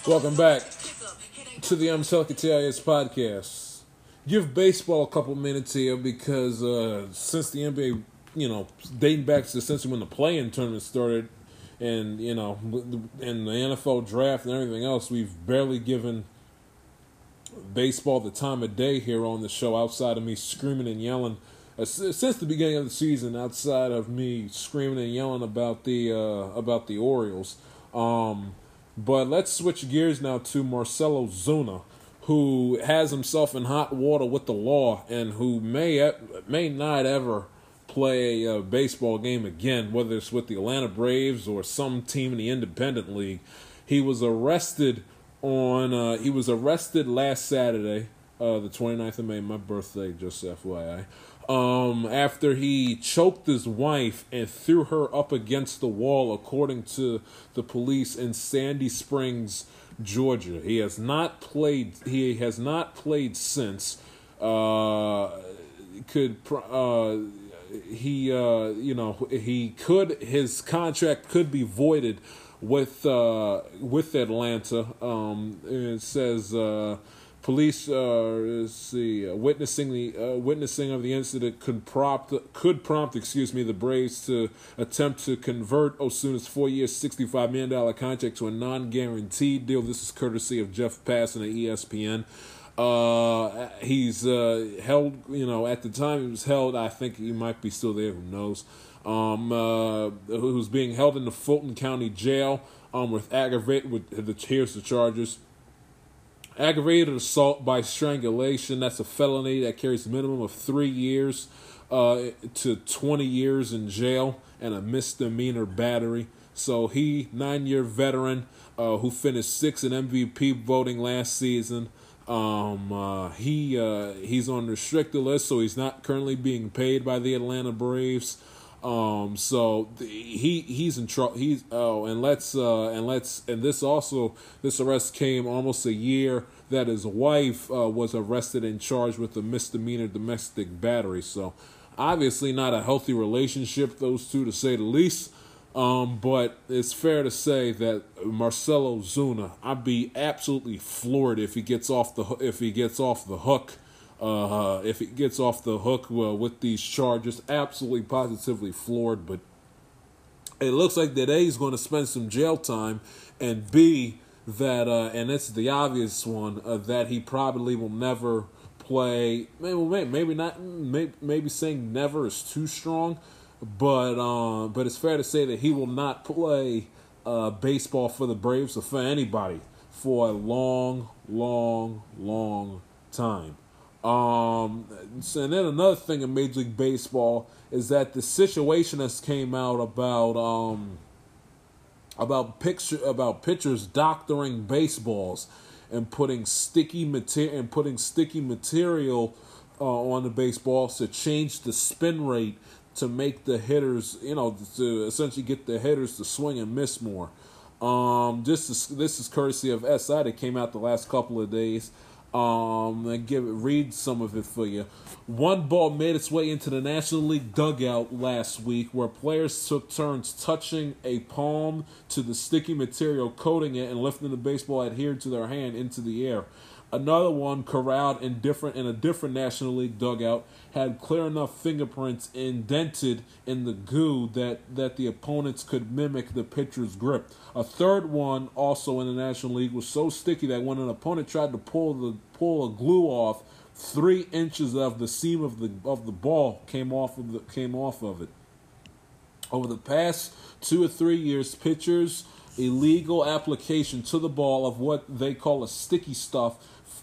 Welcome back to the I'm TIS podcast. Give baseball a couple minutes here because uh, since the NBA, you know, dating back to essentially when the play-in tournament started, and you know, and the NFL draft and everything else, we've barely given baseball the time of day here on the show. Outside of me screaming and yelling uh, since the beginning of the season, outside of me screaming and yelling about the uh, about the Orioles. Um, but let's switch gears now to Marcell Ozuna, who has himself in hot water with the law and who may may not ever play a baseball game again, whether it's with the Atlanta Braves or some team in the independent league. He was arrested on uh, he was arrested last Saturday, uh, the 29th of May, my birthday, just FYI um, after he choked his wife and threw her up against the wall, according to the police in Sandy Springs, Georgia. He has not played. He has not played since. Uh, could uh, he? Uh, you know, he could. His contract could be voided with uh, with Atlanta. Um, it says. Uh, Police, uh, see, uh, witnessing the uh, witnessing of the incident could prompt could prompt, excuse me, the Braves to attempt to convert Ozuna's four-year, sixty-five million dollar contract to a non-guaranteed deal. This is courtesy of Jeff Passan at ESPN. Uh, he's uh, held, you know, at the time he was held. I think he might be still there. Who knows? Um, uh, who's being held in the Fulton County Jail um, with aggravated. With the here's the charges Aggravated assault by strangulation, that's a felony that carries a minimum of three years uh, to 20 years in jail and a misdemeanor battery. So he, nine-year veteran uh, who finished sixth in MVP voting last season, um, uh, he uh, he's on restricted list, so he's not currently being paid by the Atlanta Braves. Um, so the, he he's in trouble. He's oh, and let's uh, and let's and this also this arrest came almost a year that his wife uh, was arrested and charged with a misdemeanor domestic battery. So obviously not a healthy relationship those two to say the least. Um, but it's fair to say that Marcell Ozuna, I'd be absolutely floored if he gets off the if he gets off the hook uh, if he gets off the hook with these charges, absolutely positively floored. But it looks like that A is going to spend some jail time, and B that uh, and it's the obvious one uh, that he probably will never play. Maybe maybe not. Maybe, maybe saying never is too strong, but uh, but it's fair to say that he will not play uh, baseball for the Braves or for anybody for a long, long, long time. Um, and then another thing in Major League Baseball is that the situation has came out about um, about picture about pitchers doctoring baseballs and putting sticky material and putting sticky material uh, on the baseballs to change the spin rate to make the hitters, you know, to essentially get the hitters to swing and miss more. Um, this is this is courtesy of SI that came out the last couple of days um and give it, read some of it for you. One ball made its way into the National League dugout last week where players took turns touching a palm to the sticky material, coating it and lifting the baseball adhered to their hand into the air. Another one corralled in different in a different National League dugout had clear enough fingerprints indented in the goo that, that the opponents could mimic the pitcher's grip. A third one, also in the National League, was so sticky that when an opponent tried to pull the pull a glue off, three inches of the seam of the of the ball came off of the came off of it. Over the past two or three years, pitchers illegal application to the ball of what they call a sticky stuff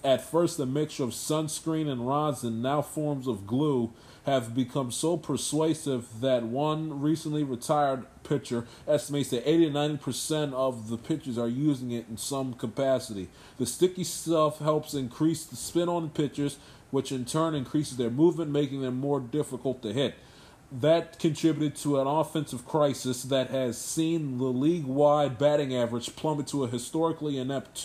at first a mixture of sunscreen and rosin, now forms of glue, have become so persuasive that one recently retired pitcher estimates that 80 to 90% of the pitchers are using it in some capacity. The sticky stuff helps increase the spin on pitchers, which in turn increases their movement, making them more difficult to hit. That contributed to an offensive crisis that has seen the league wide batting average plummet to a historically inept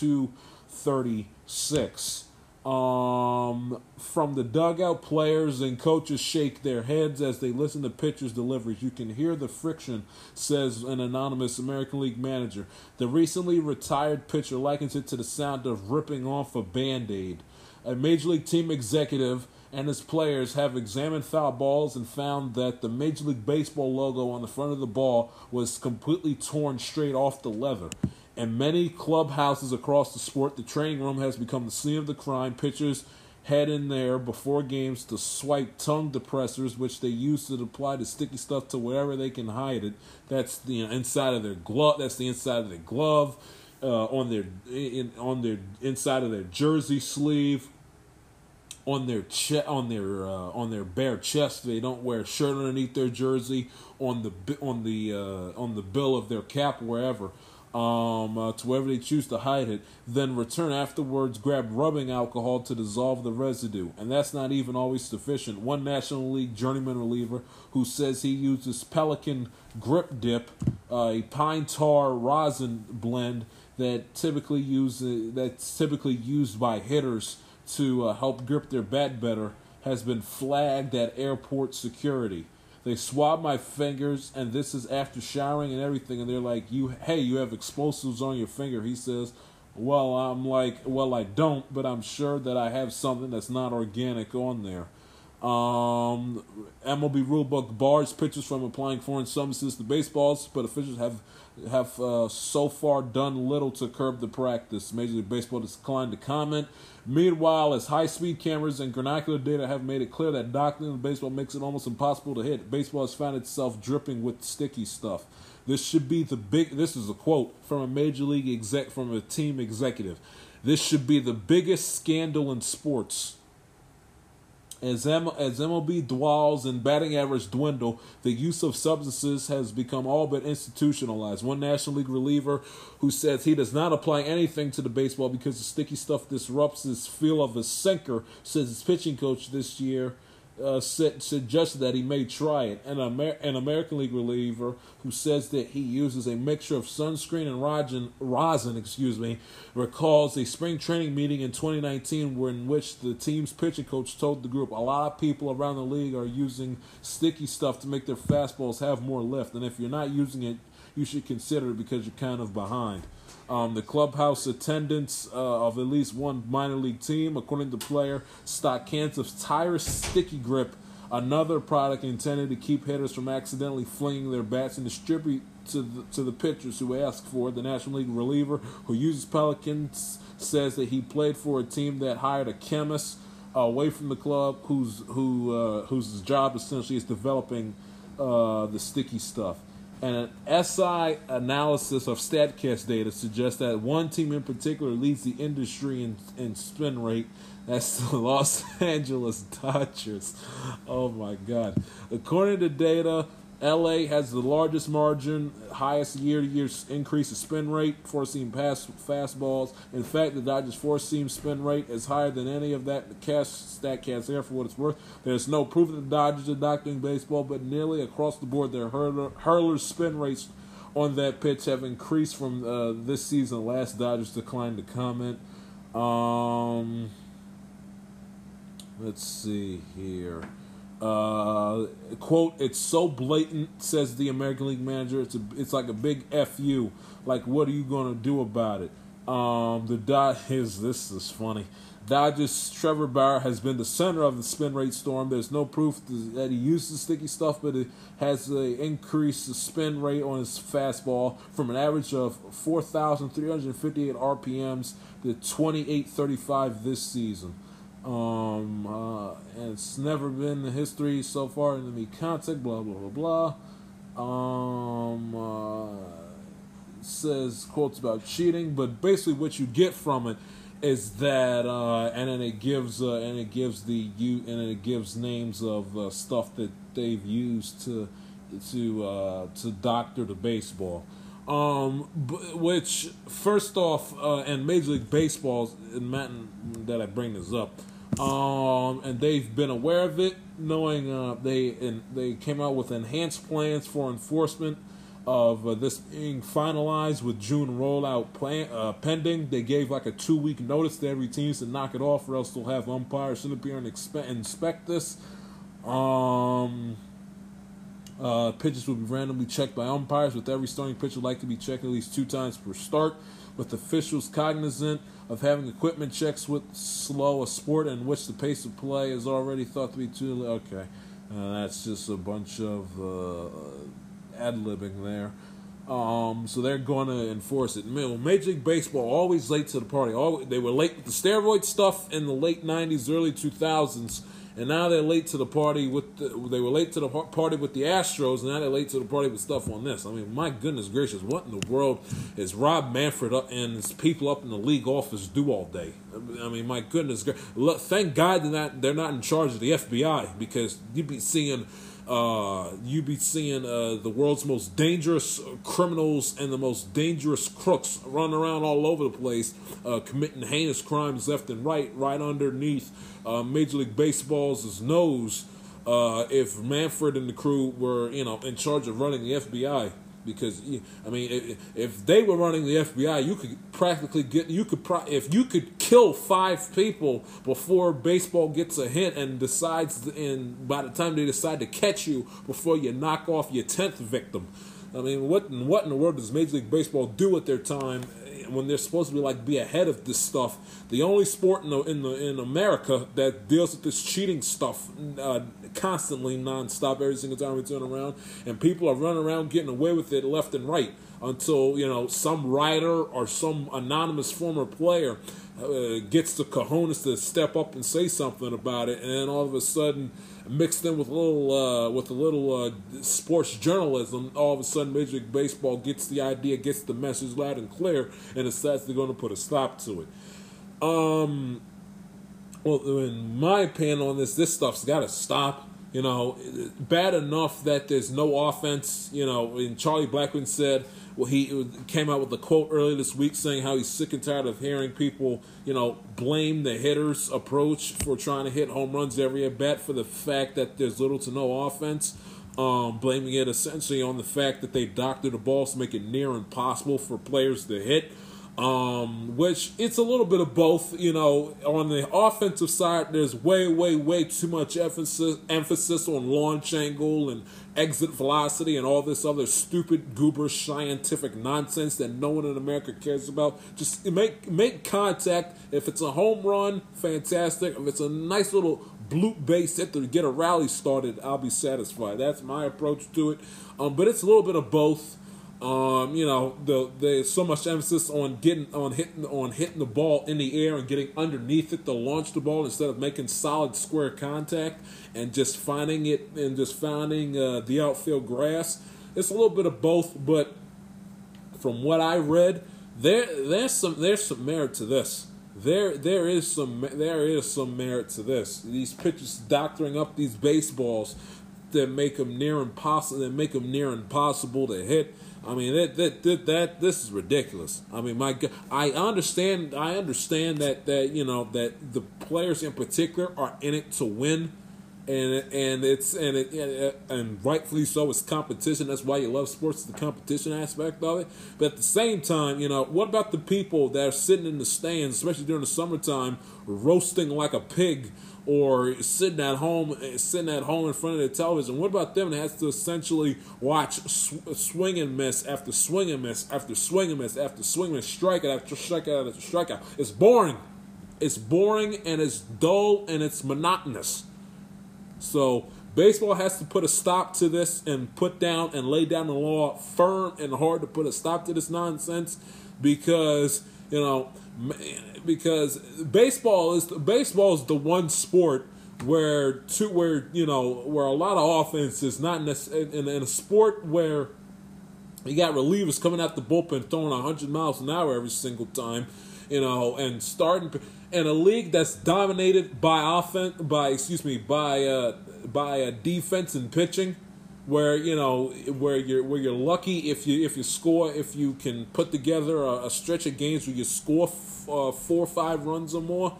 236. Um, from the dugout, players and coaches shake their heads as they listen to pitchers' deliveries. You can hear the friction, says an anonymous American League manager. The recently retired pitcher likens it to the sound of ripping off a band aid. A major league team executive and his players have examined foul balls and found that the Major League Baseball logo on the front of the ball was completely torn straight off the leather. In many clubhouses across the sport, the training room has become the scene of the crime. Pitchers head in there before games to swipe tongue depressors, which they use to apply the sticky stuff to wherever they can hide it. That's the inside of their glove. That's the inside of their glove, uh, on their in, on their inside of their jersey sleeve, on their che- on their uh, on their bare chest. They don't wear a shirt underneath their jersey. On the on the uh, on the bill of their cap, wherever. Um, uh, to wherever they choose to hide it, then return afterwards, grab rubbing alcohol to dissolve the residue. And that's not even always sufficient. One National League journeyman reliever who says he uses Pelican Grip Dip, uh, a pine tar rosin blend that typically use that's typically used by hitters to uh, help grip their bat better, has been flagged at airport security. They swab my fingers, and this is after showering and everything. And they're like, "You, hey, you have explosives on your finger." He says, "Well, I'm like, well, I don't, but I'm sure that I have something that's not organic on there." Um, MLB rulebook bars pitchers from applying foreign substances to baseballs, but officials have have uh, so far done little to curb the practice. Major League Baseball declined to comment. Meanwhile, as high-speed cameras and granocular data have made it clear that doctoring the baseball makes it almost impossible to hit, baseball has found itself dripping with sticky stuff. This should be the big. This is a quote from a major league exec from a team executive. This should be the biggest scandal in sports. As, M- as MLB dwells and batting average dwindle, the use of substances has become all but institutionalized. One National League reliever who says he does not apply anything to the baseball because the sticky stuff disrupts his feel of a sinker, says his pitching coach this year uh, said, suggested that he may try it. And Amer- an American League reliever who says that he uses a mixture of sunscreen and rosin, rosin excuse me, recalls a spring training meeting in 2019 where in which the team's pitching coach told the group a lot of people around the league are using sticky stuff to make their fastballs have more lift. And if you're not using it, you should consider it because you're kind of behind. Um, the clubhouse attendance uh, of at least one minor league team, according to player, stock cans of Tire Sticky Grip, another product intended to keep hitters from accidentally flinging their bats and distribute to the, to the pitchers who ask for it. The National League reliever who uses Pelicans says that he played for a team that hired a chemist away from the club whose who uh, whose job essentially is developing uh, the sticky stuff. And an SI analysis of StatCast data suggests that one team in particular leads the industry in, in spin rate. That's the Los Angeles Dodgers. Oh my God. According to data, LA has the largest margin, highest year-to-year increase in spin rate, four-seam pass fastballs. In fact, the Dodgers' four-seam spin rate is higher than any of that cash stat Statcast there for what it's worth. There's no proof that the Dodgers are doctoring baseball, but nearly across the board, their hurler, hurlers' spin rates on that pitch have increased from uh, this season. Last Dodgers declined to comment. Um, let's see here. Uh, quote, it's so blatant, says the American League manager. It's a, it's like a big fu. Like, what are you gonna do about it? Um, the Dodgers. This is funny. Dodgers Trevor Bauer has been the center of the spin rate storm. There's no proof that he uses sticky stuff, but it has increased the spin rate on his fastball from an average of 4,358 RPMs to 2835 this season. Um, uh, it's never been the history so far in the me contact, blah, blah, blah, blah. Um, uh, says quotes about cheating, but basically what you get from it is that, uh, and then it gives, uh, and it gives the you, and then it gives names of uh, stuff that they've used to, to, uh, to doctor the baseball. Um, b- which first off, uh, and Major League Baseball, and Matt, that I bring this up, um, and they've been aware of it, knowing uh, they and they came out with enhanced plans for enforcement of uh, this being finalized with June rollout plan uh, pending. They gave like a two week notice to every team to knock it off, or else they'll have umpires sit up here and expe- inspect this. Um, uh, pitches will be randomly checked by umpires, with every starting pitcher like to be checked at least two times per start. With officials cognizant of having equipment checks with slow a sport in which the pace of play is already thought to be too. Okay, uh, that's just a bunch of uh, ad libbing there. Um, so they're going to enforce it. Major League Baseball always late to the party. Always, they were late with the steroid stuff in the late '90s, early 2000s, and now they're late to the party with. The, they were late to the party with the Astros, and now they're late to the party with stuff on this. I mean, my goodness gracious, what in the world is Rob Manfred up and his people up in the league office do all day? I mean, my goodness, thank God they're not they're not in charge of the FBI because you'd be seeing uh, you'd be seeing uh, the world's most dangerous criminals and the most dangerous crooks running around all over the place, uh, committing heinous crimes left and right, right underneath uh, Major League Baseball's nose. Uh, if Manfred and the crew were, you know, in charge of running the FBI, because I mean, if, they were running the FBI, you could practically get you could pro, if you could kill five people before baseball gets a hit and decides, and by the time they decide to catch you, before you knock off your tenth victim. I mean, what in, what in the world does Major League Baseball do at their time when they're supposed to be like be ahead of this stuff? The only sport in the, in the in America that deals with this cheating stuff uh, constantly, nonstop, every single time we turn around, and people are running around getting away with it left and right until you know some writer or some anonymous former player uh, gets the cojones to step up and say something about it, and then all of a sudden, mixed in with a little uh, with a little uh, sports journalism, all of a sudden Major League Baseball gets the idea, gets the message loud and clear, and decides they're going to put a stop to it. Um, well, in my opinion on this, this stuff's got to stop. You know, bad enough that there's no offense. You know, and Charlie Blackmon said, well, he came out with a quote earlier this week saying how he's sick and tired of hearing people, you know, blame the hitter's approach for trying to hit home runs every at bat for the fact that there's little to no offense. Um, blaming it essentially on the fact that they doctored the balls to make it near impossible for players to hit um, which it's a little bit of both. You know, on the offensive side, there's way, way, way too much emphasis emphasis on launch angle and exit velocity and all this other stupid, goober scientific nonsense that no one in America cares about. Just make make contact. If it's a home run, fantastic. If it's a nice little bloop base hit to get a rally started, I'll be satisfied. That's my approach to it. Um, but it's a little bit of both. Um, you know, the, there's so much emphasis on getting on hitting on hitting the ball in the air and getting underneath it to launch the ball instead of making solid square contact and just finding it and just finding uh, the outfield grass. It's a little bit of both, but from what I read, there there's some there's some merit to this. There there is some there is some merit to this. These pitchers doctoring up these baseballs that make them near impossible that make them near impossible to hit. I mean that that that, that this is ridiculous. I mean my God, I understand I understand that that you know that the players in particular are in it to win and and it's and it uh, and rightfully so it's competition that's why you love sports the competition aspect of it but at the same time you know what about the people that are sitting in the stands especially during the summertime roasting like a pig or sitting at home eh, sitting at home in front of the television? What about them that has to essentially watch sw- swing and miss after swing and miss after swing and miss after swing and miss strikeout after strikeout after strikeout it's boring. It's boring and it's dull and it's monotonous. So baseball has to put a stop to this and put down and lay down the law firm and hard to put a stop to this nonsense because you know because baseball is baseball is the one sport where two where you know where a lot of offense is not necessarily in, in a sport where you got relievers coming out the bullpen throwing 100 miles an hour every single time, you know, and starting in a league that's dominated by offense, by excuse me, by uh, by a defense and pitching, where you know where you're where you're lucky if you if you score if you can put together a, a stretch of games where you score f- uh, four or five runs or more.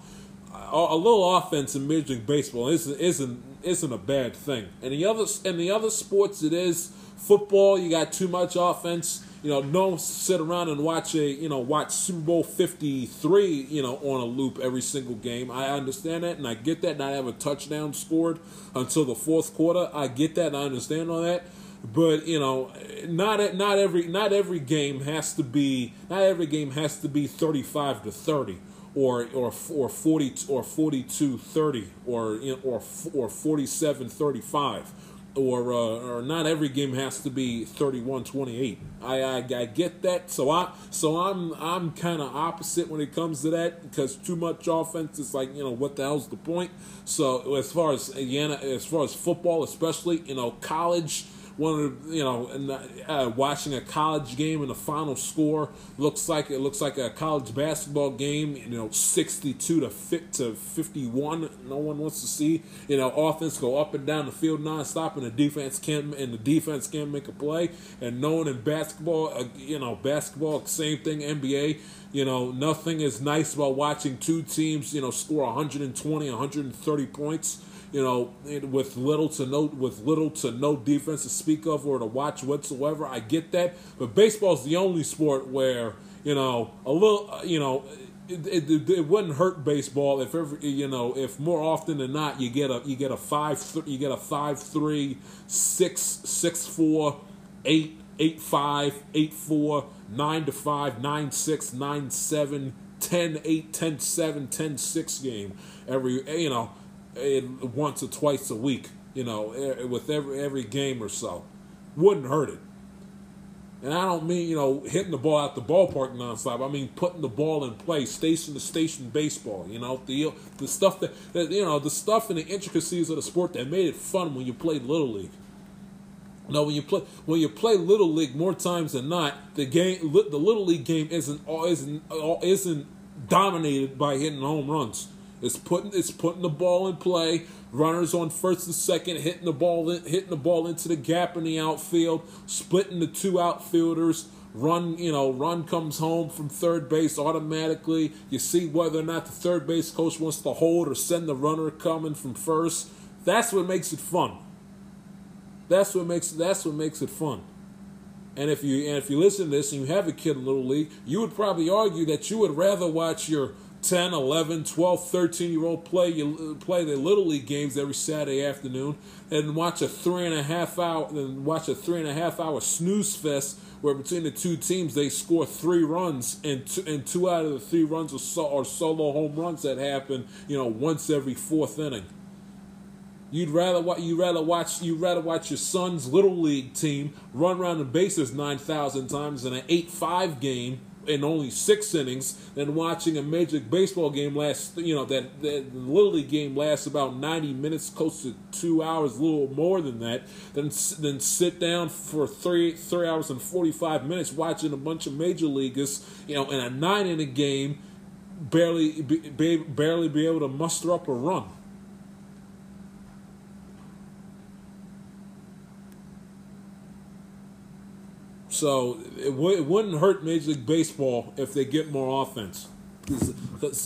A, a little offense in Major League Baseball isn't isn't isn't a bad thing. And the other and the other sports, it is football. You got too much offense. You know, don't sit around and watch a you know watch Super Bowl fifty three you know on a loop every single game. I understand that and I get that. Not have a touchdown scored until the fourth quarter. I get that and I understand all that. But you know, not not every not every game has to be not every game has to be thirty five to thirty or or or 40 or 42 30 or or or 47 35 or uh, or not every game has to be 31 28 I, I I get that. So I so I'm I'm kind of opposite when it comes to that because too much offense is like you know what the hell's the point? So as far as again as far as football especially you know college one of the, you know, and uh, watching a college game and the final score looks like it looks like a college basketball game. You know, sixty-two to fit to fifty-one. No one wants to see you know offense go up and down the field nonstop, and the defense can't and the defense can't make a play. And no one in basketball, uh, you know, basketball same thing. NBA. You know, nothing is nice about watching two teams, you know, score 120, 130 points you know, with little to no with little to no defense to speak of or to watch whatsoever. I get that, but baseball is the only sport where you know a little, uh, you know. It, it, it, wouldn't hurt baseball if ever you know if more often than not you get a you get a five th- you get a five three six six four eight eight five eight four nine to five nine six nine seven ten eight ten seven ten six game every you know once or twice a week, you know, with every every game or so. Wouldn't hurt it. And I don't mean, you know, hitting the ball out the ballpark nonstop. I mean putting the ball in play, station to station baseball. You know, the the stuff that, that you know, the stuff and the intricacies of the sport that made it fun when you played little league. No, when you play when you play little league more times than not, the game the little league game isn't isn't isn't dominated by hitting home runs. It's putting it's putting the ball in play. Runners on first and second, hitting the ball in, hitting the ball into the gap in the outfield, splitting the two outfielders. Run, you know, run comes home from third base automatically. You see whether or not the third base coach wants to hold or send the runner coming from first. That's what makes it fun. That's what makes that's what makes it fun. And if you and if you listen to this and you have a kid in little league, you would probably argue that you would rather watch your 10, 11, 12, 13 year old play you play their little league games every Saturday afternoon and watch a three and a half hour and watch a three and a half hour snooze fest where between the two teams they score three runs and two, and two out of the three runs are, so, are solo home runs that happen you know once every fourth inning. You'd rather what you rather watch you rather watch your son's little league team run around the bases nine thousand times in an eight five game in only six innings than watching a major baseball game last you know that, that little league game lasts about 90 minutes close to two hours a little more than that then then sit down for three three hours and 45 minutes watching a bunch of major leaguers you know in a nine inning game barely be, barely be able to muster up a run So it, w- it wouldn't hurt Major League Baseball if they get more offense.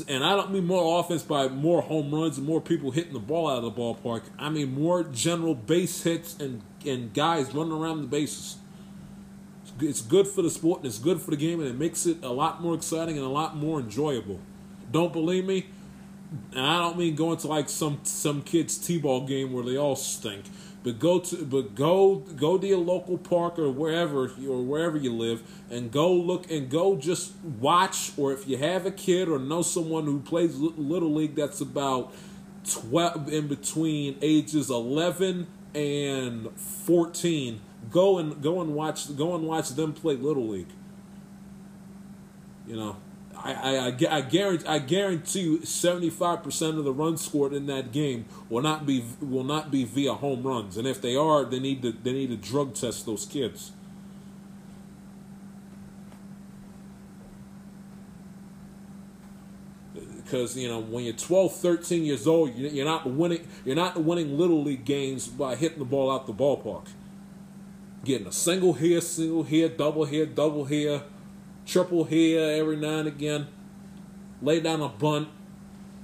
And I don't mean more offense by more home runs and more people hitting the ball out of the ballpark. I mean more general base hits and, and guys running around the bases. It's good for the sport and it's good for the game and it makes it a lot more exciting and a lot more enjoyable. Don't believe me? And I don't mean going to like some some kids t-ball game where they all stink. But go to but go go to your local park or wherever or wherever you live and go look and go just watch or if you have a kid or know someone who plays little league that's about 12 in between ages 11 and 14 go and go and watch go and watch them play little league. You know I, I, I, guarantee I guarantee you seventy five percent of the runs scored in that game will not be will not be via home runs, and if they are, they need to they need to drug test those kids. Because you know when you're 12, 13 years old, you're not winning. You're not winning little league games by hitting the ball out the ballpark. Getting a single here, single here, double here, double here triple here every now and again, lay down a bunt,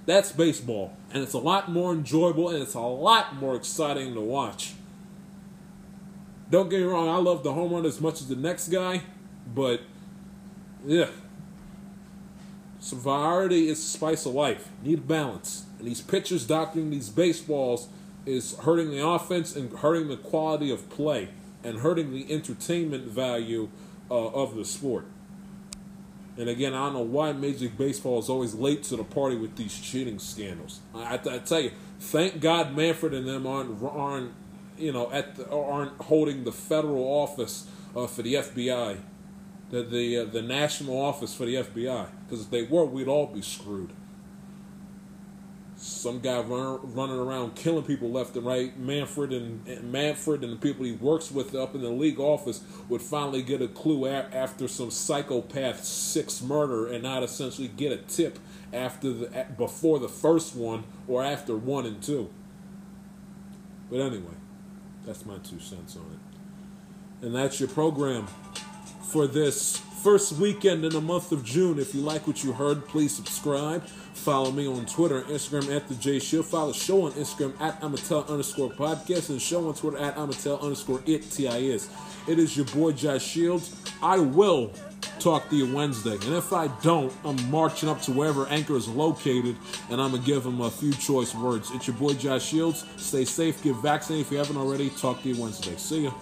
That's baseball, and it's a lot more enjoyable and it's a lot more exciting to watch. Don't get me wrong, I love the home run as much as the next guy, but yeah. So variety is the spice of life. Need balance. And these pitchers doctoring these baseballs is hurting the offense and hurting the quality of play and hurting the entertainment value uh, of the sport. And again, I don't know why Major League Baseball is always late to the party with these cheating scandals. I, I, I tell you, thank God Manfred and them aren't, aren't you know, at the, aren't holding the federal office uh, for the FBI, the the uh, the national office for the FBI. Because if they were, we'd all be screwed. Some guy run, running around killing people left and right. Manfred and, and Manfred and the people he works with up in the league office would finally get a clue a- after some psychopath six murder, and not essentially get a tip after the before the first one or after one and two. But anyway, that's my two cents on it. And that's your program for this first weekend in the month of June. If you like what you heard, please subscribe. Follow me on Twitter and Instagram at the J Shield. Follow the show on Instagram at Amatel underscore podcast and show on Twitter at Amatel underscore it T-I-S. It is your boy Josh Shields. I will talk to you Wednesday. And if I don't, I'm marching up to wherever Anchor is located and I'm going to give him a few choice words. It's your boy Josh Shields. Stay safe, get vaccinated if you haven't already. Talk to you Wednesday. See ya.